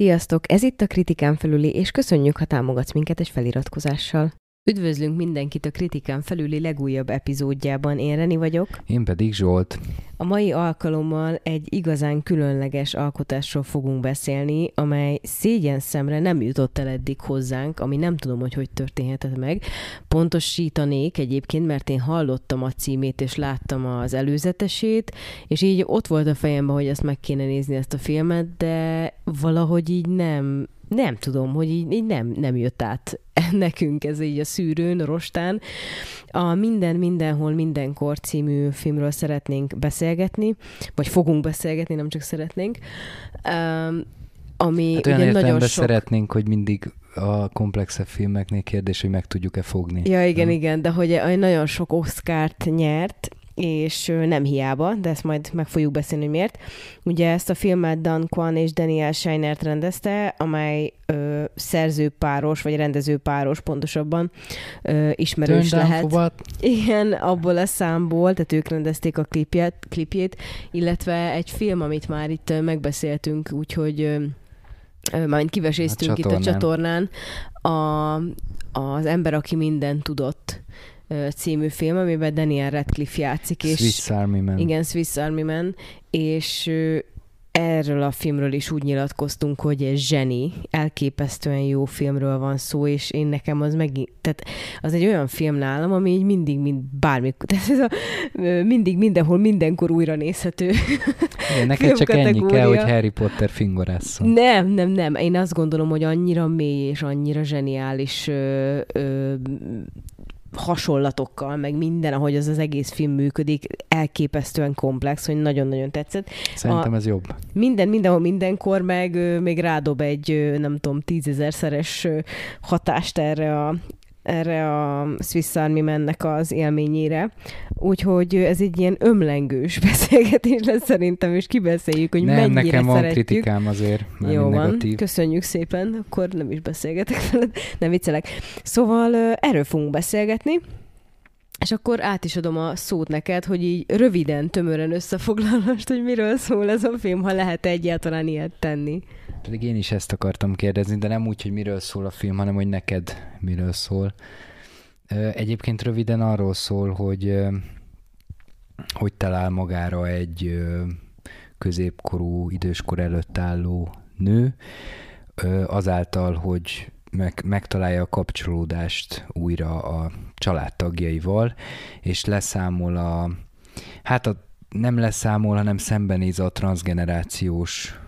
Sziasztok! Ez itt a Kritikán felüli, és köszönjük, ha támogatsz minket egy feliratkozással. Üdvözlünk mindenkit a Kritikán felüli legújabb epizódjában. Én Reni vagyok. Én pedig Zsolt. A mai alkalommal egy igazán különleges alkotásról fogunk beszélni, amely szégyen szemre nem jutott el eddig hozzánk, ami nem tudom, hogy hogy történhetett meg. Pontosítanék egyébként, mert én hallottam a címét, és láttam az előzetesét, és így ott volt a fejemben, hogy ezt meg kéne nézni ezt a filmet, de valahogy így nem nem tudom, hogy így, így nem, nem jött át nekünk ez így a szűrőn, a rostán. A Minden, Mindenhol, Mindenkor című filmről szeretnénk beszélgetni, vagy fogunk beszélgetni, nem csak szeretnénk. Um, ami hát olyan nagyon sok... szeretnénk, hogy mindig a komplexebb filmeknél kérdés, hogy meg tudjuk-e fogni. Ja, igen, nem? igen, de hogy nagyon sok Oscárt nyert, és nem hiába, de ezt majd meg fogjuk beszélni, hogy miért. Ugye ezt a filmet Dan Kwan és Daniel Scheinert rendezte, amely ö, szerzőpáros, vagy rendezőpáros pontosabban ö, ismerős Turn lehet. Fogat. Igen, abból a számból, tehát ők rendezték a klipjét, klipjét, illetve egy film, amit már itt megbeszéltünk, úgyhogy ö, majd kiveséztünk a itt a csatornán, a, az ember, aki mindent tudott című film, amiben Daniel Radcliffe játszik. És, Swiss Army Man. Igen, Swiss Army Man, és erről a filmről is úgy nyilatkoztunk, hogy ez zseni, elképesztően jó filmről van szó, és én nekem az meg, tehát az egy olyan film nálam, ami így mindig, mind, bármi, tehát ez a, mindig, mindenhol, mindenkor újra nézhető. Igen, neked csak ennyi kell, hogy Harry Potter fingorásszon. Nem, nem, nem. Én azt gondolom, hogy annyira mély és annyira zseniális ö, ö, hasonlatokkal, meg minden, ahogy az az egész film működik, elképesztően komplex, hogy nagyon-nagyon tetszett. Szerintem a, ez jobb. Minden, mindenhol, mindenkor, meg még rádob egy, nem tudom, tízezerszeres hatást erre a, erre a Swiss Army mennek az élményére. Úgyhogy ez egy ilyen ömlengős beszélgetés lesz szerintem, és kibeszéljük, hogy nem, mennyire nekem van szeretjük. kritikám azért, Jó van, negatív. köszönjük szépen, akkor nem is beszélgetek veled, nem viccelek. Szóval erről fogunk beszélgetni, és akkor át is adom a szót neked, hogy így röviden, tömören összefoglalast, hogy miről szól ez a film, ha lehet egyáltalán ilyet tenni. Pedig én is ezt akartam kérdezni, de nem úgy, hogy miről szól a film, hanem hogy neked miről szól. Egyébként röviden arról szól, hogy hogy talál magára egy középkorú, időskor előtt álló nő, azáltal, hogy meg, megtalálja a kapcsolódást újra a családtagjaival, és leszámol a, hát a, nem leszámol, hanem szembenéz a transgenerációs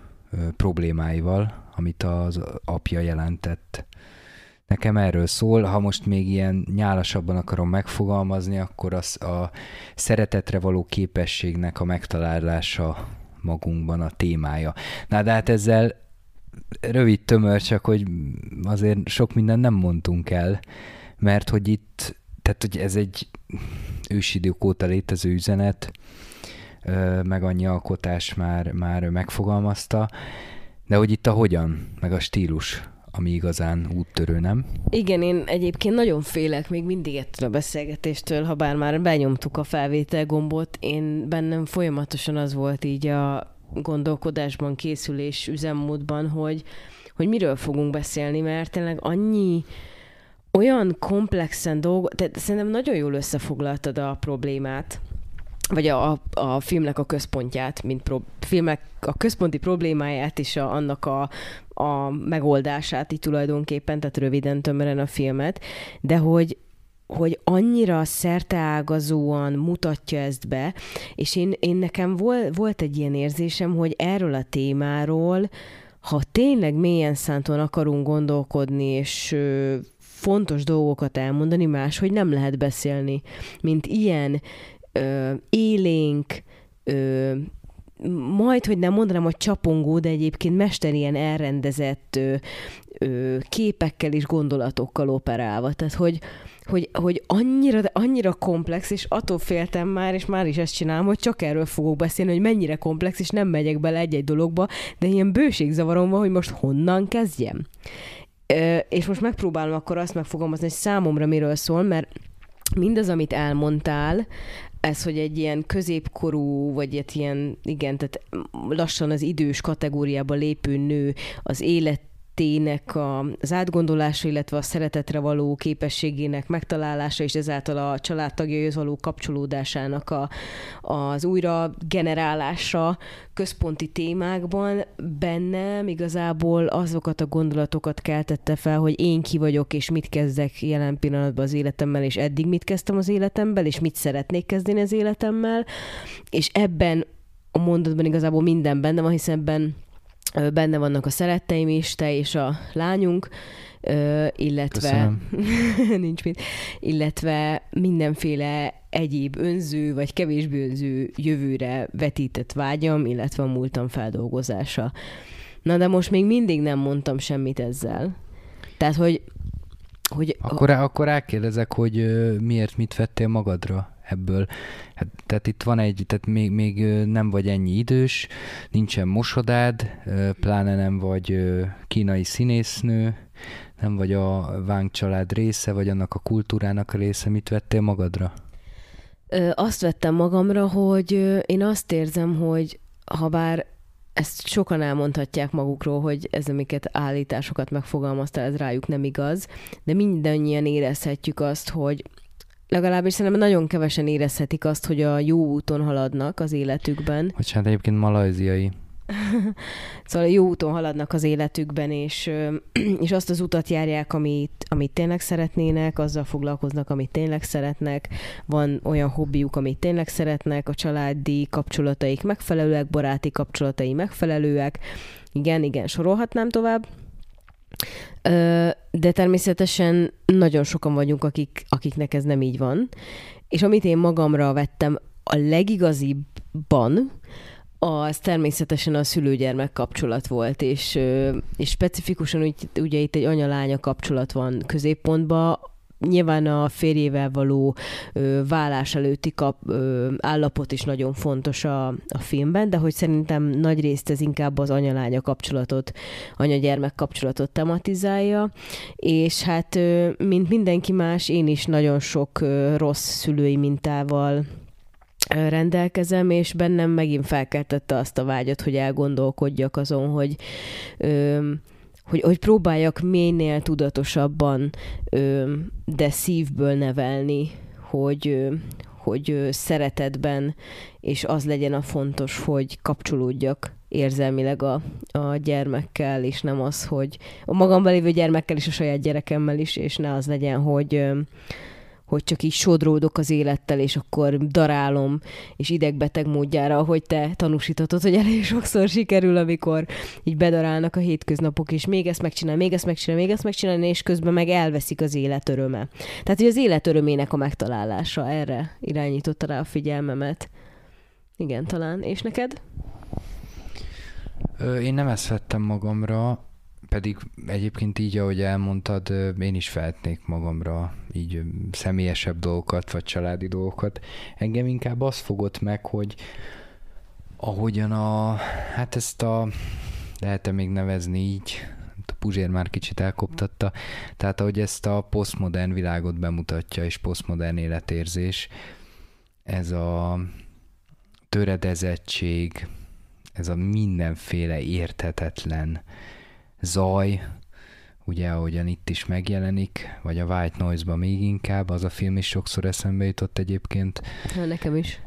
problémáival, amit az apja jelentett. Nekem erről szól, ha most még ilyen nyálasabban akarom megfogalmazni, akkor az a szeretetre való képességnek a megtalálása magunkban a témája. Na de hát ezzel rövid tömör, csak hogy azért sok minden nem mondtunk el, mert hogy itt, tehát hogy ez egy ősidők óta létező üzenet, meg annyi alkotás már, már megfogalmazta, de hogy itt a hogyan, meg a stílus, ami igazán úttörő, nem? Igen, én egyébként nagyon félek még mindig ettől a beszélgetéstől, ha bár már benyomtuk a felvétel gombot, én bennem folyamatosan az volt így a gondolkodásban, készülés üzemmódban, hogy, hogy miről fogunk beszélni, mert tényleg annyi olyan komplexen dolgo, tehát szerintem nagyon jól összefoglaltad a problémát, vagy a, a filmnek a központját, mint pro, filmek a központi problémáját és a, annak a, a megoldását így tulajdonképpen, tehát röviden tömören a filmet, de hogy hogy annyira szerteágazóan mutatja ezt be, és én, én nekem vol, volt egy ilyen érzésem, hogy erről a témáról, ha tényleg mélyen szánton akarunk gondolkodni, és ö, fontos dolgokat elmondani, máshogy nem lehet beszélni, mint ilyen ö, élénk, ö, majd, hogy nem mondanám, hogy csapongó, de egyébként mesterien elrendezett ö, ö, képekkel és gondolatokkal operálva. Tehát, hogy, hogy, hogy annyira, annyira komplex, és attól féltem már, és már is ezt csinálom, hogy csak erről fogok beszélni, hogy mennyire komplex, és nem megyek bele egy-egy dologba, de ilyen bőségzavarom van, hogy most honnan kezdjem. Ö, és most megpróbálom akkor azt megfogalmazni, hogy számomra miről szól, mert mindaz, amit elmondtál, ez, hogy egy ilyen középkorú, vagy egy ilyen, igen, tehát lassan az idős kategóriába lépő nő az élet tének a, az átgondolása, illetve a szeretetre való képességének megtalálása, és ezáltal a családtagjaihoz való kapcsolódásának a, az újra generálása központi témákban bennem igazából azokat a gondolatokat keltette fel, hogy én ki vagyok, és mit kezdek jelen pillanatban az életemmel, és eddig mit kezdtem az életemmel, és mit szeretnék kezdeni az életemmel, és ebben a mondatban igazából minden benne van, hiszen ebben benne vannak a szeretteim is, te és a lányunk, illetve nincs mit, illetve mindenféle egyéb önző vagy kevésbé önző jövőre vetített vágyam, illetve a múltam feldolgozása. Na de most még mindig nem mondtam semmit ezzel. Tehát, hogy... hogy akkor, akkor rákérdezek, hogy miért mit vettél magadra? Ebből. Hát, tehát itt van egy, tehát még, még nem vagy ennyi idős, nincsen mosodád, pláne nem vagy kínai színésznő, nem vagy a Vánk család része, vagy annak a kultúrának a része. Mit vettél magadra? Azt vettem magamra, hogy én azt érzem, hogy ha bár ezt sokan elmondhatják magukról, hogy ez, amiket állításokat megfogalmaztál, ez rájuk nem igaz, de mindannyian érezhetjük azt, hogy legalábbis szerintem nagyon kevesen érezhetik azt, hogy a jó úton haladnak az életükben. hát egyébként malajziai. szóval jó úton haladnak az életükben, és, és azt az utat járják, amit, amit tényleg szeretnének, azzal foglalkoznak, amit tényleg szeretnek, van olyan hobbiuk, amit tényleg szeretnek, a családi kapcsolataik megfelelőek, baráti kapcsolatai megfelelőek, igen, igen, sorolhatnám tovább. De természetesen nagyon sokan vagyunk, akik, akiknek ez nem így van. És amit én magamra vettem a legigazibban, az természetesen a szülőgyermek kapcsolat volt, és, és specifikusan úgy, ugye itt egy anya-lánya kapcsolat van középpontban, nyilván a férjével való ö, vállás előtti kap, ö, állapot is nagyon fontos a, a filmben, de hogy szerintem nagy részt ez inkább az anyalánya kapcsolatot, anya-gyermek kapcsolatot tematizálja, és hát ö, mint mindenki más, én is nagyon sok ö, rossz szülői mintával rendelkezem, és bennem megint felkeltette azt a vágyat, hogy elgondolkodjak azon, hogy ö, hogy, hogy próbáljak minél tudatosabban, de szívből nevelni, hogy, hogy szeretetben, és az legyen a fontos, hogy kapcsolódjak érzelmileg a, a gyermekkel, és nem az, hogy a magamban lévő gyermekkel és a saját gyerekemmel is, és ne az legyen, hogy hogy csak így sodródok az élettel, és akkor darálom, és idegbeteg módjára, hogy te tanúsítatod, hogy elég sokszor sikerül, amikor így bedarálnak a hétköznapok, és még ezt megcsinál, még ezt megcsinál, még ezt megcsinál, és közben meg elveszik az élet öröme. Tehát, hogy az élet örömének a megtalálása, erre irányította rá a figyelmemet. Igen, talán. És neked? Én nem ezt vettem magamra, pedig egyébként így, ahogy elmondtad, én is vehetnék magamra így személyesebb dolgokat, vagy családi dolgokat. Engem inkább az fogott meg, hogy ahogyan a, hát ezt a, lehet-e még nevezni így, a Puzsér már kicsit elkoptatta, tehát ahogy ezt a posztmodern világot bemutatja, és posztmodern életérzés, ez a töredezettség, ez a mindenféle érthetetlen zaj, ugye ahogyan itt is megjelenik, vagy a White Noise-ban még inkább, az a film is sokszor eszembe jutott egyébként. Na, nekem is.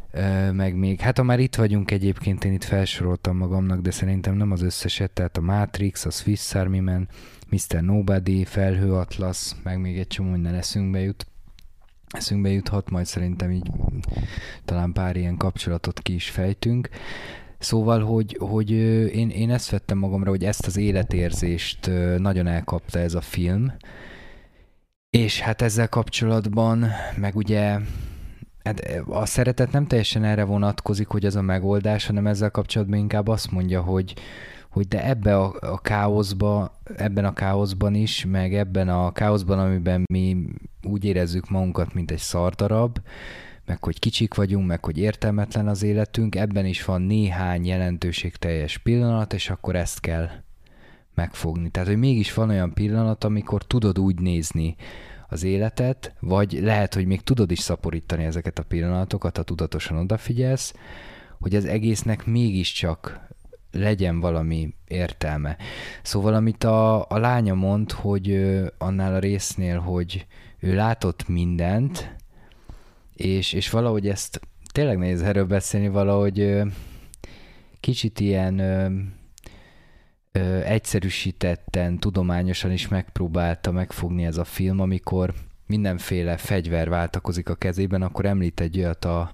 Meg még, hát ha már itt vagyunk egyébként, én itt felsoroltam magamnak, de szerintem nem az összeset, tehát a Matrix, a Swiss Army Man, Mr. Nobody, Felhő Atlas, meg még egy csomó minden eszünkbe jut. Eszünkbe juthat, majd szerintem így talán pár ilyen kapcsolatot ki is fejtünk. Szóval, hogy, hogy én, én ezt vettem magamra, hogy ezt az életérzést nagyon elkapta ez a film, és hát ezzel kapcsolatban, meg ugye hát a szeretet nem teljesen erre vonatkozik, hogy ez a megoldás, hanem ezzel kapcsolatban inkább azt mondja, hogy, hogy de ebbe a, a káoszba, ebben a káoszban is, meg ebben a káoszban, amiben mi úgy érezzük magunkat, mint egy szardarab, meg hogy kicsik vagyunk, meg hogy értelmetlen az életünk, ebben is van néhány jelentőségteljes pillanat, és akkor ezt kell megfogni. Tehát, hogy mégis van olyan pillanat, amikor tudod úgy nézni az életet, vagy lehet, hogy még tudod is szaporítani ezeket a pillanatokat, ha tudatosan odafigyelsz, hogy az egésznek mégiscsak legyen valami értelme. Szóval amit a, a lánya mond, hogy annál a résznél, hogy ő látott mindent, és, és valahogy ezt tényleg nehéz erről beszélni, valahogy kicsit ilyen ö, egyszerűsítetten, tudományosan is megpróbálta megfogni ez a film, amikor mindenféle fegyver váltakozik a kezében, akkor említ egy olyat a,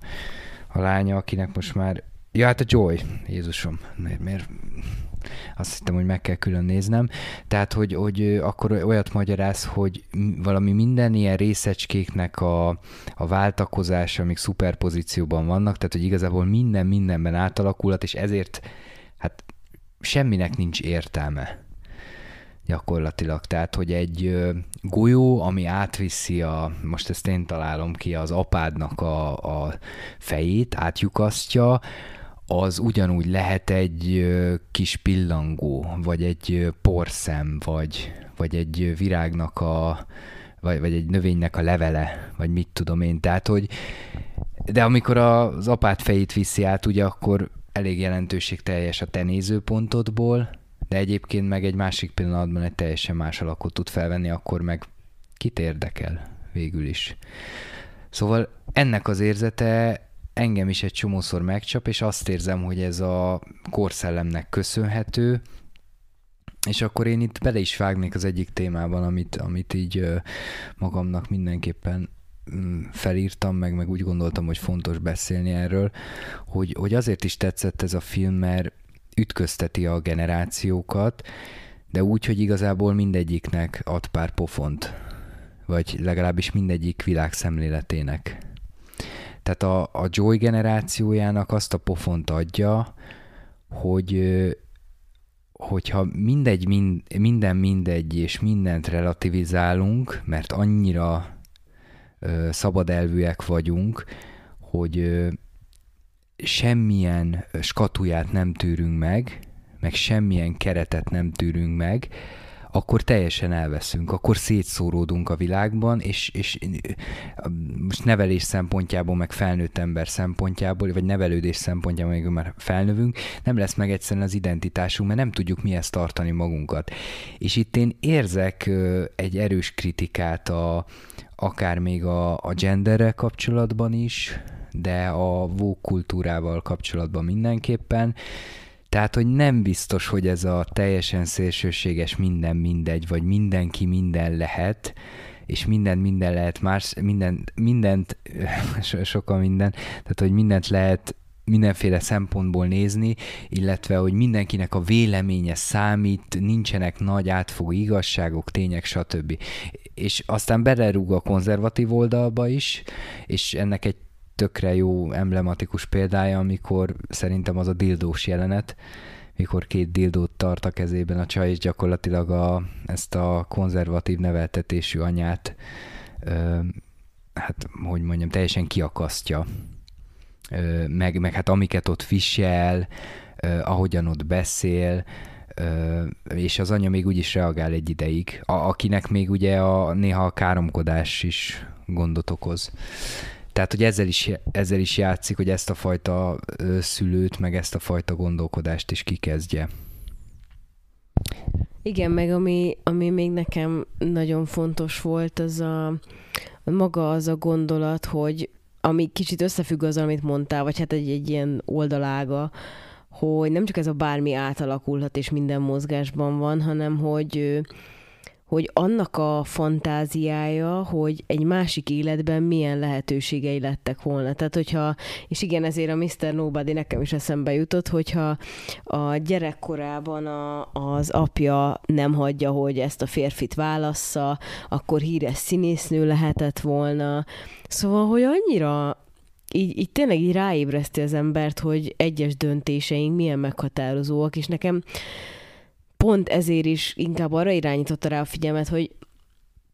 a lánya, akinek most már Ja, hát a Joy. Jézusom, miért, miért? Azt hittem, hogy meg kell külön néznem. Tehát, hogy, hogy akkor olyat magyaráz, hogy valami minden ilyen részecskéknek a, a váltakozása, amik szuperpozícióban vannak, tehát, hogy igazából minden mindenben átalakulhat, és ezért hát semminek nincs értelme gyakorlatilag. Tehát, hogy egy golyó, ami átviszi a, most ezt én találom ki, az apádnak a, a fejét, átjukasztja, az ugyanúgy lehet egy kis pillangó, vagy egy porszem, vagy, vagy egy virágnak a, vagy, vagy egy növénynek a levele, vagy mit tudom én. Tehát, hogy de amikor az apát fejét viszi át, ugye akkor elég jelentőség teljes a te nézőpontodból, de egyébként meg egy másik pillanatban egy teljesen más alakot tud felvenni, akkor meg kit érdekel végül is. Szóval ennek az érzete engem is egy csomószor megcsap, és azt érzem, hogy ez a korszellemnek köszönhető, és akkor én itt bele is vágnék az egyik témában, amit, amit így magamnak mindenképpen mm, felírtam, meg, meg úgy gondoltam, hogy fontos beszélni erről, hogy, hogy azért is tetszett ez a film, mert ütközteti a generációkat, de úgy, hogy igazából mindegyiknek ad pár pofont, vagy legalábbis mindegyik világszemléletének tehát a, a Joy generációjának azt a pofont adja, hogy hogyha mindegy, mind, minden mindegy, és mindent relativizálunk, mert annyira ö, szabad elvűek vagyunk, hogy ö, semmilyen skatuját nem tűrünk meg, meg semmilyen keretet nem tűrünk meg, akkor teljesen elveszünk, akkor szétszóródunk a világban, és, és most nevelés szempontjából, meg felnőtt ember szempontjából, vagy nevelődés szempontjából, még már felnövünk, nem lesz meg egyszerűen az identitásunk, mert nem tudjuk mihez tartani magunkat. És itt én érzek egy erős kritikát a, akár még a, a genderrel kapcsolatban is, de a vók kultúrával kapcsolatban mindenképpen, tehát, hogy nem biztos, hogy ez a teljesen szélsőséges minden mindegy, vagy mindenki minden lehet, és minden minden lehet más, minden, mindent, so, minden, tehát, hogy mindent lehet mindenféle szempontból nézni, illetve, hogy mindenkinek a véleménye számít, nincsenek nagy átfogó igazságok, tények, stb. És aztán belerúg a konzervatív oldalba is, és ennek egy tökre jó emblematikus példája, amikor szerintem az a dildós jelenet, mikor két dildót tart a kezében a csaj, és gyakorlatilag a, ezt a konzervatív neveltetésű anyát, ö, hát hogy mondjam, teljesen kiakasztja. Ö, meg, meg hát amiket ott visel, ö, ahogyan ott beszél, ö, és az anya még úgy is reagál egy ideig, a, akinek még ugye a, néha a káromkodás is gondot okoz. Tehát, hogy ezzel is, ezzel is játszik, hogy ezt a fajta szülőt, meg ezt a fajta gondolkodást is kikezdje. Igen, meg ami, ami még nekem nagyon fontos volt, az a maga az a gondolat, hogy ami kicsit összefügg az, amit mondtál, vagy hát egy, egy ilyen oldalága, hogy nem csak ez a bármi átalakulhat és minden mozgásban van, hanem hogy hogy annak a fantáziája, hogy egy másik életben milyen lehetőségei lettek volna. Tehát, hogyha, és igen, ezért a Mr. Nobody nekem is eszembe jutott, hogyha a gyerekkorában a, az apja nem hagyja, hogy ezt a férfit válassza, akkor híres színésznő lehetett volna. Szóval, hogy annyira így, így tényleg így ráébreszti az embert, hogy egyes döntéseink milyen meghatározóak, és nekem pont ezért is inkább arra irányította rá a figyelmet, hogy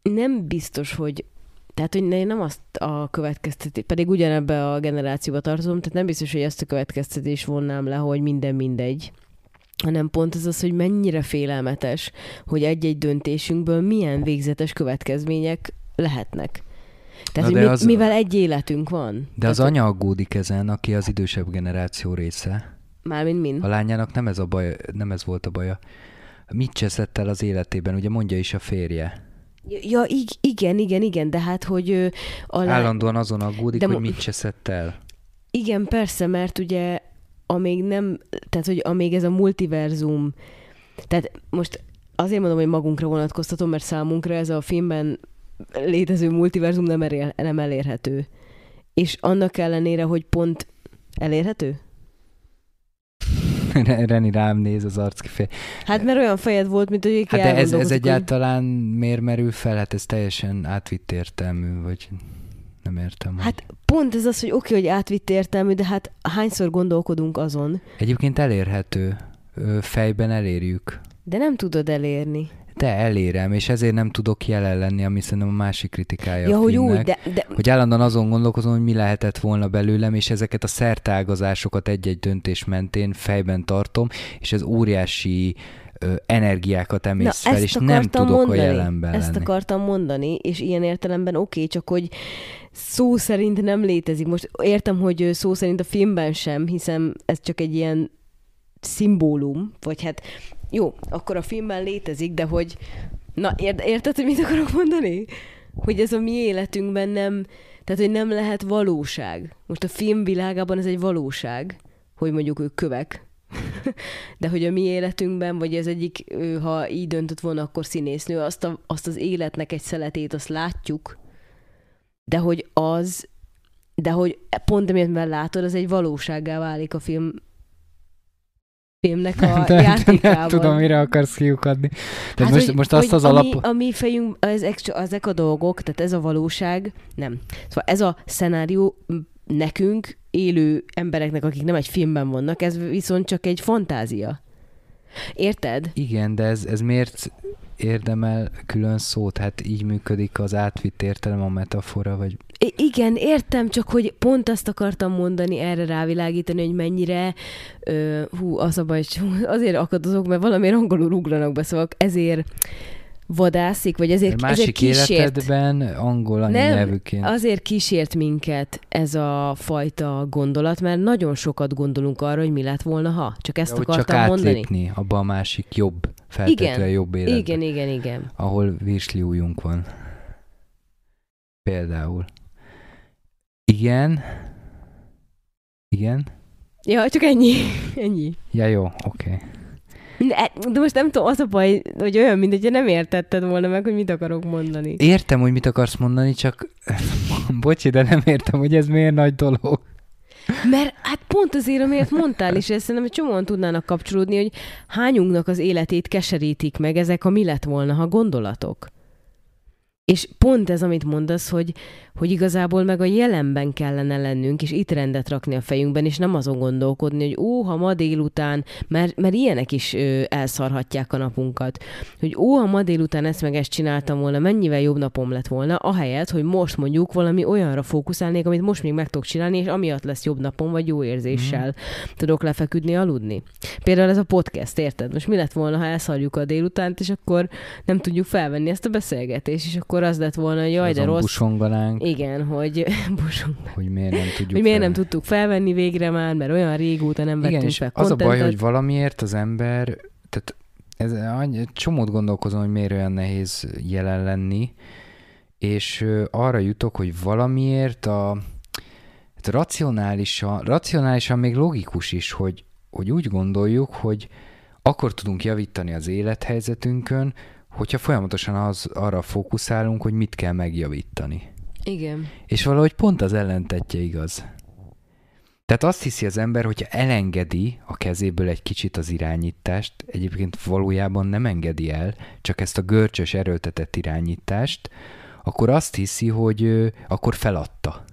nem biztos, hogy tehát, hogy én nem azt a következtetés, pedig ugyanebbe a generációba tartozom, tehát nem biztos, hogy ezt a következtetés vonnám le, hogy minden mindegy, hanem pont az az, hogy mennyire félelmetes, hogy egy-egy döntésünkből milyen végzetes következmények lehetnek. Tehát, hogy mi, az, mivel egy életünk van. De tehát, az anya aggódik ezen, aki az idősebb generáció része. Mármint min? A lányának nem ez, a baj, nem ez volt a baja. Mit cseszett el az életében? Ugye mondja is a férje. Ja, igen, igen, igen, de hát, hogy... A lány... Állandóan azon aggódik, de hogy mit cseszett el. Igen, persze, mert ugye amíg nem, tehát hogy amíg ez a multiverzum, tehát most azért mondom, hogy magunkra vonatkoztatom, mert számunkra ez a filmben létező multiverzum nem, elér, nem elérhető. És annak ellenére, hogy pont elérhető? Reni rám néz az arckifé. Hát mert olyan fejed volt, mint hogy hát de ez, ez egyáltalán miért merül fel? Hát ez teljesen átvitt értelmű, vagy nem értem. Hát hogy... pont ez az, hogy oké, okay, hogy átvitt értelmű, de hát hányszor gondolkodunk azon? Egyébként elérhető. Fejben elérjük. De nem tudod elérni. De elérem, és ezért nem tudok jelen lenni, ami szerintem a másik kritikája ja, a hogy úgy, de, de... Hogy állandóan azon gondolkozom, hogy mi lehetett volna belőlem, és ezeket a szertágazásokat egy-egy döntés mentén fejben tartom, és ez óriási ö, energiákat emész Na, fel, és nem tudok mondani, a jelenben Ezt lenni. akartam mondani, és ilyen értelemben oké, okay, csak hogy szó szerint nem létezik. Most értem, hogy szó szerint a filmben sem, hiszen ez csak egy ilyen szimbólum, vagy hát jó, akkor a filmben létezik, de hogy na, érted, hogy mit akarok mondani? Hogy ez a mi életünkben nem, tehát hogy nem lehet valóság. Most a film világában ez egy valóság, hogy mondjuk ők kövek, de hogy a mi életünkben, vagy ez egyik, ha így döntött volna, akkor színésznő, azt, a, azt az életnek egy szeletét, azt látjuk, de hogy az, de hogy pont amiért már látod, az egy valósággá válik a film filmnek a de, játékában. Nem tudom, mire akarsz kiukadni. Tehát hát, most, hogy, most azt az ami, alap... A mi fejünk, ezek, ezek a dolgok, tehát ez a valóság, nem. Szóval ez a szenárió nekünk, élő embereknek, akik nem egy filmben vannak, ez viszont csak egy fantázia. Érted? Igen, de ez, ez miért érdemel külön szót? Hát így működik az átvitt értelem, a metafora, vagy... I- igen, értem, csak hogy pont azt akartam mondani, erre rávilágítani, hogy mennyire, ö, hú, az a baj, azért akadozok, mert valamiért angolul ugranak be, szóval ezért vadászik, vagy ezért, másik ezért kísért. életedben angol anyanyelvűként. azért kísért minket ez a fajta gondolat, mert nagyon sokat gondolunk arra, hogy mi lett volna, ha. Csak ezt ja, akartam csak mondani. Csak abba a másik jobb, feltétlenül jobb életbe. Igen, igen, igen. Ahol virsliújunk van. Például. Igen. Igen. Ja, csak ennyi. ennyi. Ja, jó, oké. Okay. De, de most nem tudom, az a baj, hogy olyan, mint hogyha nem értetted volna meg, hogy mit akarok mondani. Értem, hogy mit akarsz mondani, csak bocsi, de nem értem, hogy ez miért nagy dolog. Mert hát pont azért, amiért mondtál, és ezt szerintem csomóan tudnának kapcsolódni, hogy hányunknak az életét keserítik meg ezek a mi lett volna, ha gondolatok. És pont ez, amit mondasz, hogy, hogy igazából meg a jelenben kellene lennünk, és itt rendet rakni a fejünkben, és nem azon gondolkodni, hogy ó, ha ma délután, mert, mert ilyenek is ö, elszarhatják a napunkat, hogy ó, ha ma délután ezt meg ezt csináltam volna, mennyivel jobb napom lett volna, ahelyett, hogy most mondjuk valami olyanra fókuszálnék, amit most még meg tudok csinálni, és amiatt lesz jobb napom, vagy jó érzéssel mm. tudok lefeküdni, aludni. Például ez a podcast, érted? Most mi lett volna, ha elszarjuk a délutánt, és akkor nem tudjuk felvenni ezt a beszélgetést, és akkor az lett volna, hogy jaj, de rossz. Busonganánk. Igen, hogy Hogy miért nem tudjuk Hogy miért fel... nem tudtuk felvenni végre már, mert olyan régóta nem vettünk Igen, fel az a baj, hogy valamiért az ember, tehát ez csomót gondolkozom, hogy miért olyan nehéz jelen lenni, és arra jutok, hogy valamiért a hát racionálisan, racionálisan még logikus is, hogy, hogy úgy gondoljuk, hogy akkor tudunk javítani az élethelyzetünkön, hogyha folyamatosan az, arra fókuszálunk, hogy mit kell megjavítani. Igen. És valahogy pont az ellentetje igaz. Tehát azt hiszi az ember, hogyha elengedi a kezéből egy kicsit az irányítást, egyébként valójában nem engedi el, csak ezt a görcsös erőltetett irányítást, akkor azt hiszi, hogy ö, akkor feladta.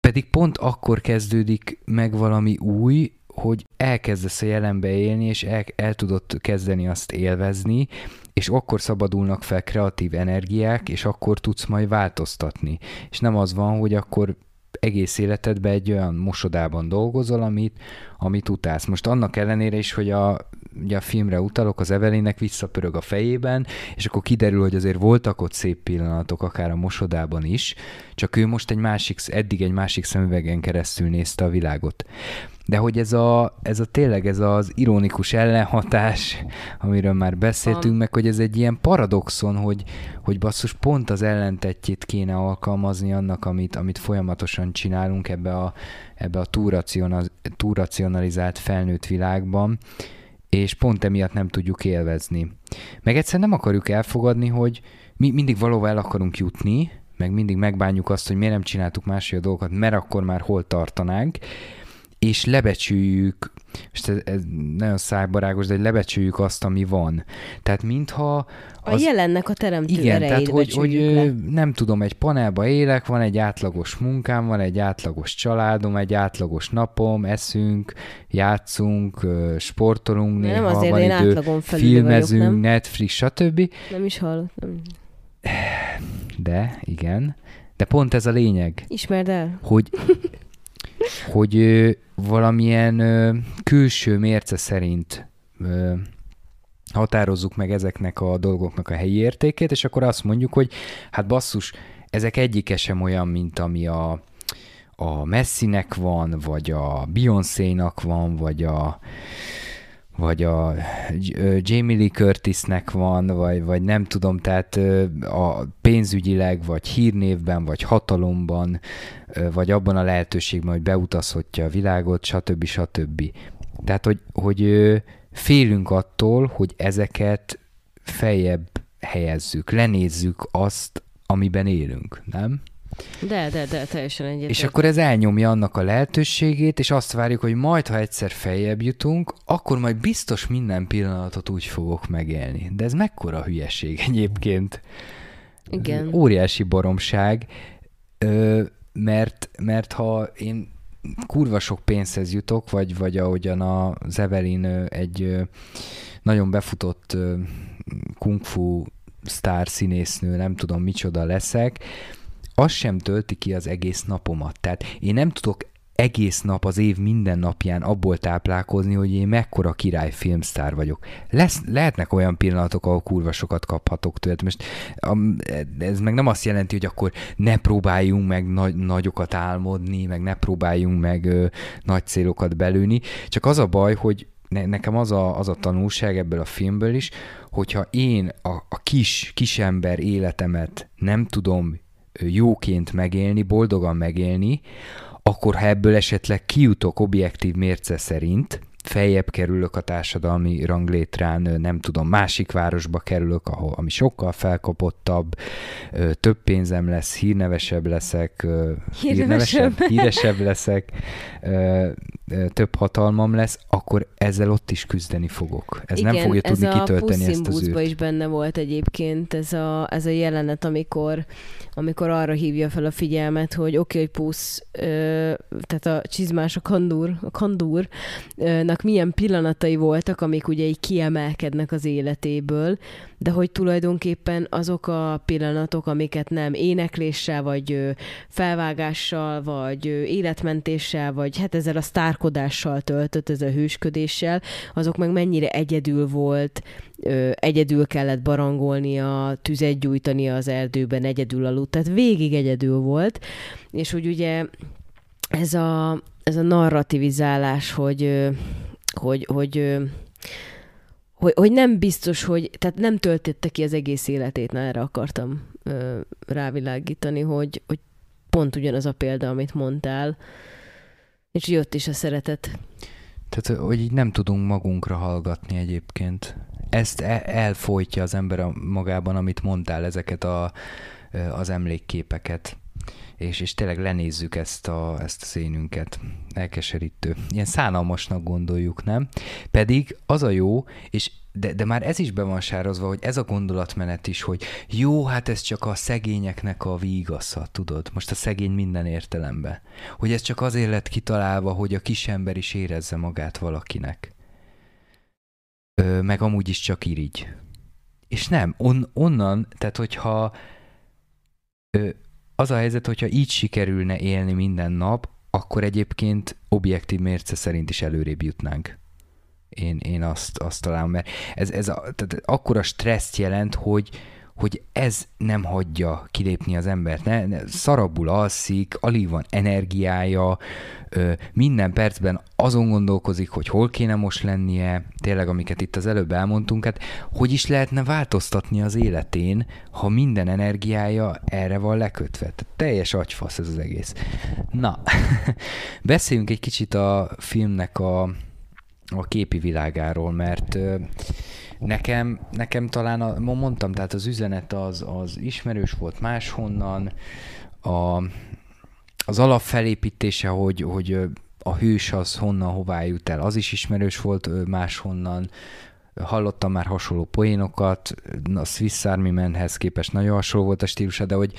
Pedig pont akkor kezdődik meg valami új, hogy elkezdesz a jelenbe élni, és el, el tudod kezdeni azt élvezni, és akkor szabadulnak fel kreatív energiák, és akkor tudsz majd változtatni. És nem az van, hogy akkor egész életedben egy olyan mosodában dolgozol, amit, amit utálsz. Most annak ellenére is, hogy a, ugye a filmre utalok, az Evelinnek visszapörög a fejében, és akkor kiderül, hogy azért voltak ott szép pillanatok, akár a mosodában is, csak ő most egy másik, eddig egy másik szemüvegen keresztül nézte a világot. De hogy ez a, ez a tényleg ez az ironikus ellenhatás, amiről már beszéltünk, meg hogy ez egy ilyen paradoxon, hogy, hogy basszus pont az ellentetjét kéne alkalmazni annak, amit, amit folyamatosan csinálunk ebbe a, ebbe a túracionalizált felnőtt világban, és pont emiatt nem tudjuk élvezni. Meg egyszer nem akarjuk elfogadni, hogy mi mindig valóban el akarunk jutni, meg mindig megbánjuk azt, hogy miért nem csináltuk máshogy a dolgokat, mert akkor már hol tartanánk, és lebecsüljük, és ez, ez nagyon szájbarágos, de hogy lebecsüljük azt, ami van. Tehát mintha... Az, a jelennek a teremtő Igen, tehát hogy, hogy le. nem tudom, egy panelba élek, van egy átlagos munkám, van egy átlagos családom, egy átlagos napom, eszünk, játszunk, sportolunk, de néha nem azért, van idő, filmezünk, vagyok, nem? Netflix, stb. Nem is hallottam. De, igen. De pont ez a lényeg. Ismerd el. Hogy hogy valamilyen külső mérce szerint határozzuk meg ezeknek a dolgoknak a helyi értékét, és akkor azt mondjuk, hogy hát basszus, ezek egyike sem olyan, mint ami a, a Messinek van, vagy a Beyoncé-nak van, vagy a vagy a Jamie Lee Curtisnek van, vagy, vagy nem tudom, tehát a pénzügyileg, vagy hírnévben, vagy hatalomban, vagy abban a lehetőségben, hogy beutazhatja a világot, stb. stb. Tehát, hogy, hogy félünk attól, hogy ezeket feljebb helyezzük, lenézzük azt, amiben élünk, nem? De, de, de, teljesen egyetlen. És akkor ez elnyomja annak a lehetőségét, és azt várjuk, hogy majd, ha egyszer feljebb jutunk, akkor majd biztos minden pillanatot úgy fogok megélni. De ez mekkora hülyeség egyébként. Igen. Óriási baromság, mert, mert ha én kurva sok pénzhez jutok, vagy, vagy ahogyan a Zevelin egy nagyon befutott kung fu sztár színésznő, nem tudom micsoda leszek, az sem tölti ki az egész napomat. Tehát én nem tudok egész nap az év minden napján abból táplálkozni, hogy én mekkora király filmsztár vagyok. Lesz, lehetnek olyan pillanatok, ahol kurva sokat kaphatok tőle. Most ez meg nem azt jelenti, hogy akkor ne próbáljunk meg nagy, nagyokat álmodni, meg ne próbáljunk meg ö, nagy célokat belőni. Csak az a baj, hogy ne, nekem az a, az a tanulság ebből a filmből is, hogyha én a, a kis, kisember életemet nem tudom jóként megélni, boldogan megélni, akkor ha ebből esetleg kijutok objektív mérce szerint, feljebb kerülök a társadalmi ranglétrán, nem tudom, másik városba kerülök, ahol, ami sokkal felkapottabb, több pénzem lesz, hírnevesebb leszek, hírnevesebb, híresebb leszek, több hatalmam lesz, akkor ezzel ott is küzdeni fogok. Ez Igen, nem fogja tudni kitölteni ezt az űrt. is benne volt egyébként ez a, ez a jelenet, amikor, amikor arra hívja fel a figyelmet, hogy oké, okay, hogy Pusz, tehát a csizmás, a kandúr, a kandúrnak milyen pillanatai voltak, amik ugye így kiemelkednek az életéből, de hogy tulajdonképpen azok a pillanatok, amiket nem énekléssel, vagy felvágással, vagy életmentéssel, vagy hát ezzel a sztárkodással töltött, ez a hősködéssel, azok meg mennyire egyedül volt, egyedül kellett barangolnia, tüzet gyújtani az erdőben, egyedül aludt, tehát végig egyedül volt, és hogy ugye ez a, ez a narrativizálás, hogy, hogy, hogy hogy, hogy nem biztos, hogy, tehát nem töltötte ki az egész életét, na erre akartam ö, rávilágítani, hogy, hogy pont ugyanaz a példa, amit mondtál, és jött is a szeretet. Tehát, hogy így nem tudunk magunkra hallgatni egyébként. Ezt e- elfolytja az ember a magában, amit mondtál, ezeket a, az emlékképeket és, és tényleg lenézzük ezt, a, ezt az énünket. Elkeserítő. Ilyen szánalmasnak gondoljuk, nem? Pedig az a jó, és de, de már ez is be van sározva, hogy ez a gondolatmenet is, hogy jó, hát ez csak a szegényeknek a vígasza, tudod? Most a szegény minden értelemben. Hogy ez csak azért lett kitalálva, hogy a kisember is érezze magát valakinek. Ö, meg amúgy is csak irigy. És nem, on, onnan, tehát hogyha ö, az a helyzet, hogyha így sikerülne élni minden nap, akkor egyébként objektív mérce szerint is előrébb jutnánk. Én, én azt, azt találom, mert ez, ez a, tehát akkora stresszt jelent, hogy, hogy ez nem hagyja kilépni az embert. Ne, ne, szarabul alszik, alig van energiája, ö, minden percben azon gondolkozik, hogy hol kéne most lennie, tényleg amiket itt az előbb elmondtunk, hát hogy is lehetne változtatni az életén, ha minden energiája erre van lekötve. Tehát teljes agyfasz ez az egész. Na, beszéljünk egy kicsit a filmnek a, a képi világáról, mert Nekem, nekem talán, a, mondtam, tehát az üzenet az, az ismerős volt máshonnan, a, az alapfelépítése, hogy, hogy a hős az honnan, hová jut el, az is ismerős volt máshonnan, hallottam már hasonló poénokat, a Swiss Army Man-hez képest nagyon hasonló volt a stílusa, de hogy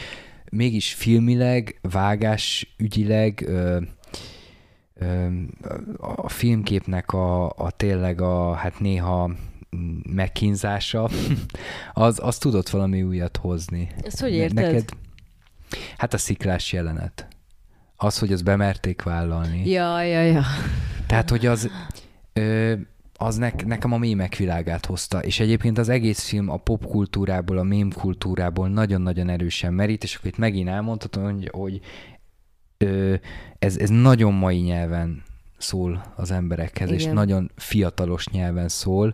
mégis filmileg, vágás ügyileg ö, ö, a filmképnek a, a tényleg a, hát néha megkínzása, az, az tudott valami újat hozni. Ezt hogy érted? Neked, hát a sziklás jelenet. Az, hogy az bemerték vállalni. Ja, ja, ja. Tehát, hogy az, ö, az ne, nekem a mémek világát hozta, és egyébként az egész film a popkultúrából, a mém kultúrából nagyon-nagyon erősen merít, és akkor itt megint elmondhatom, hogy, hogy ö, ez, ez nagyon mai nyelven szól az emberekhez, Igen. és nagyon fiatalos nyelven szól,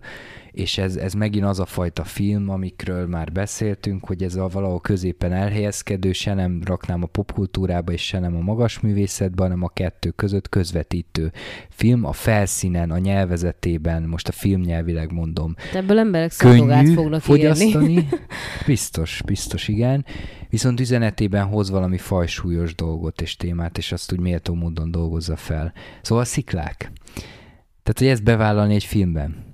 és ez, ez megint az a fajta film, amikről már beszéltünk, hogy ez a valahol középen elhelyezkedő, se nem raknám a popkultúrába, és se nem a magas művészetbe, hanem a kettő között közvetítő film a felszínen, a nyelvezetében, most a filmnyelvileg mondom. De ebből emberek könnyű fognak fogyasztani. Írni. biztos, biztos igen. Viszont üzenetében hoz valami fajsúlyos dolgot és témát, és azt úgy méltó módon dolgozza fel. Szóval sziklák. Tehát, hogy ezt bevállalni egy filmben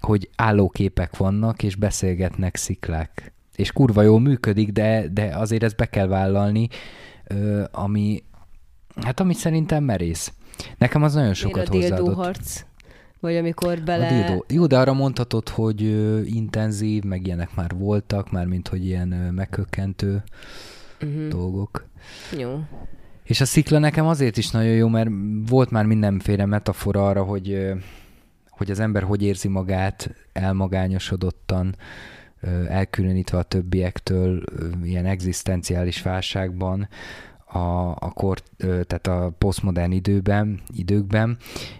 hogy állóképek vannak, és beszélgetnek sziklák. És kurva jól működik, de, de azért ezt be kell vállalni, ami, hát amit szerintem merész. Nekem az nagyon sokat Miért a hozzáadott. harc? Vagy amikor bele... A dildó. Jó, de arra mondhatod, hogy intenzív, meg ilyenek már voltak, már mint hogy ilyen ö, megkökkentő uh-huh. dolgok. Jó. És a szikla nekem azért is nagyon jó, mert volt már mindenféle metafora arra, hogy hogy az ember hogy érzi magát elmagányosodottan, elkülönítve a többiektől, ilyen egzisztenciális válságban, a, a kor, tehát a posztmodern időben, időkben,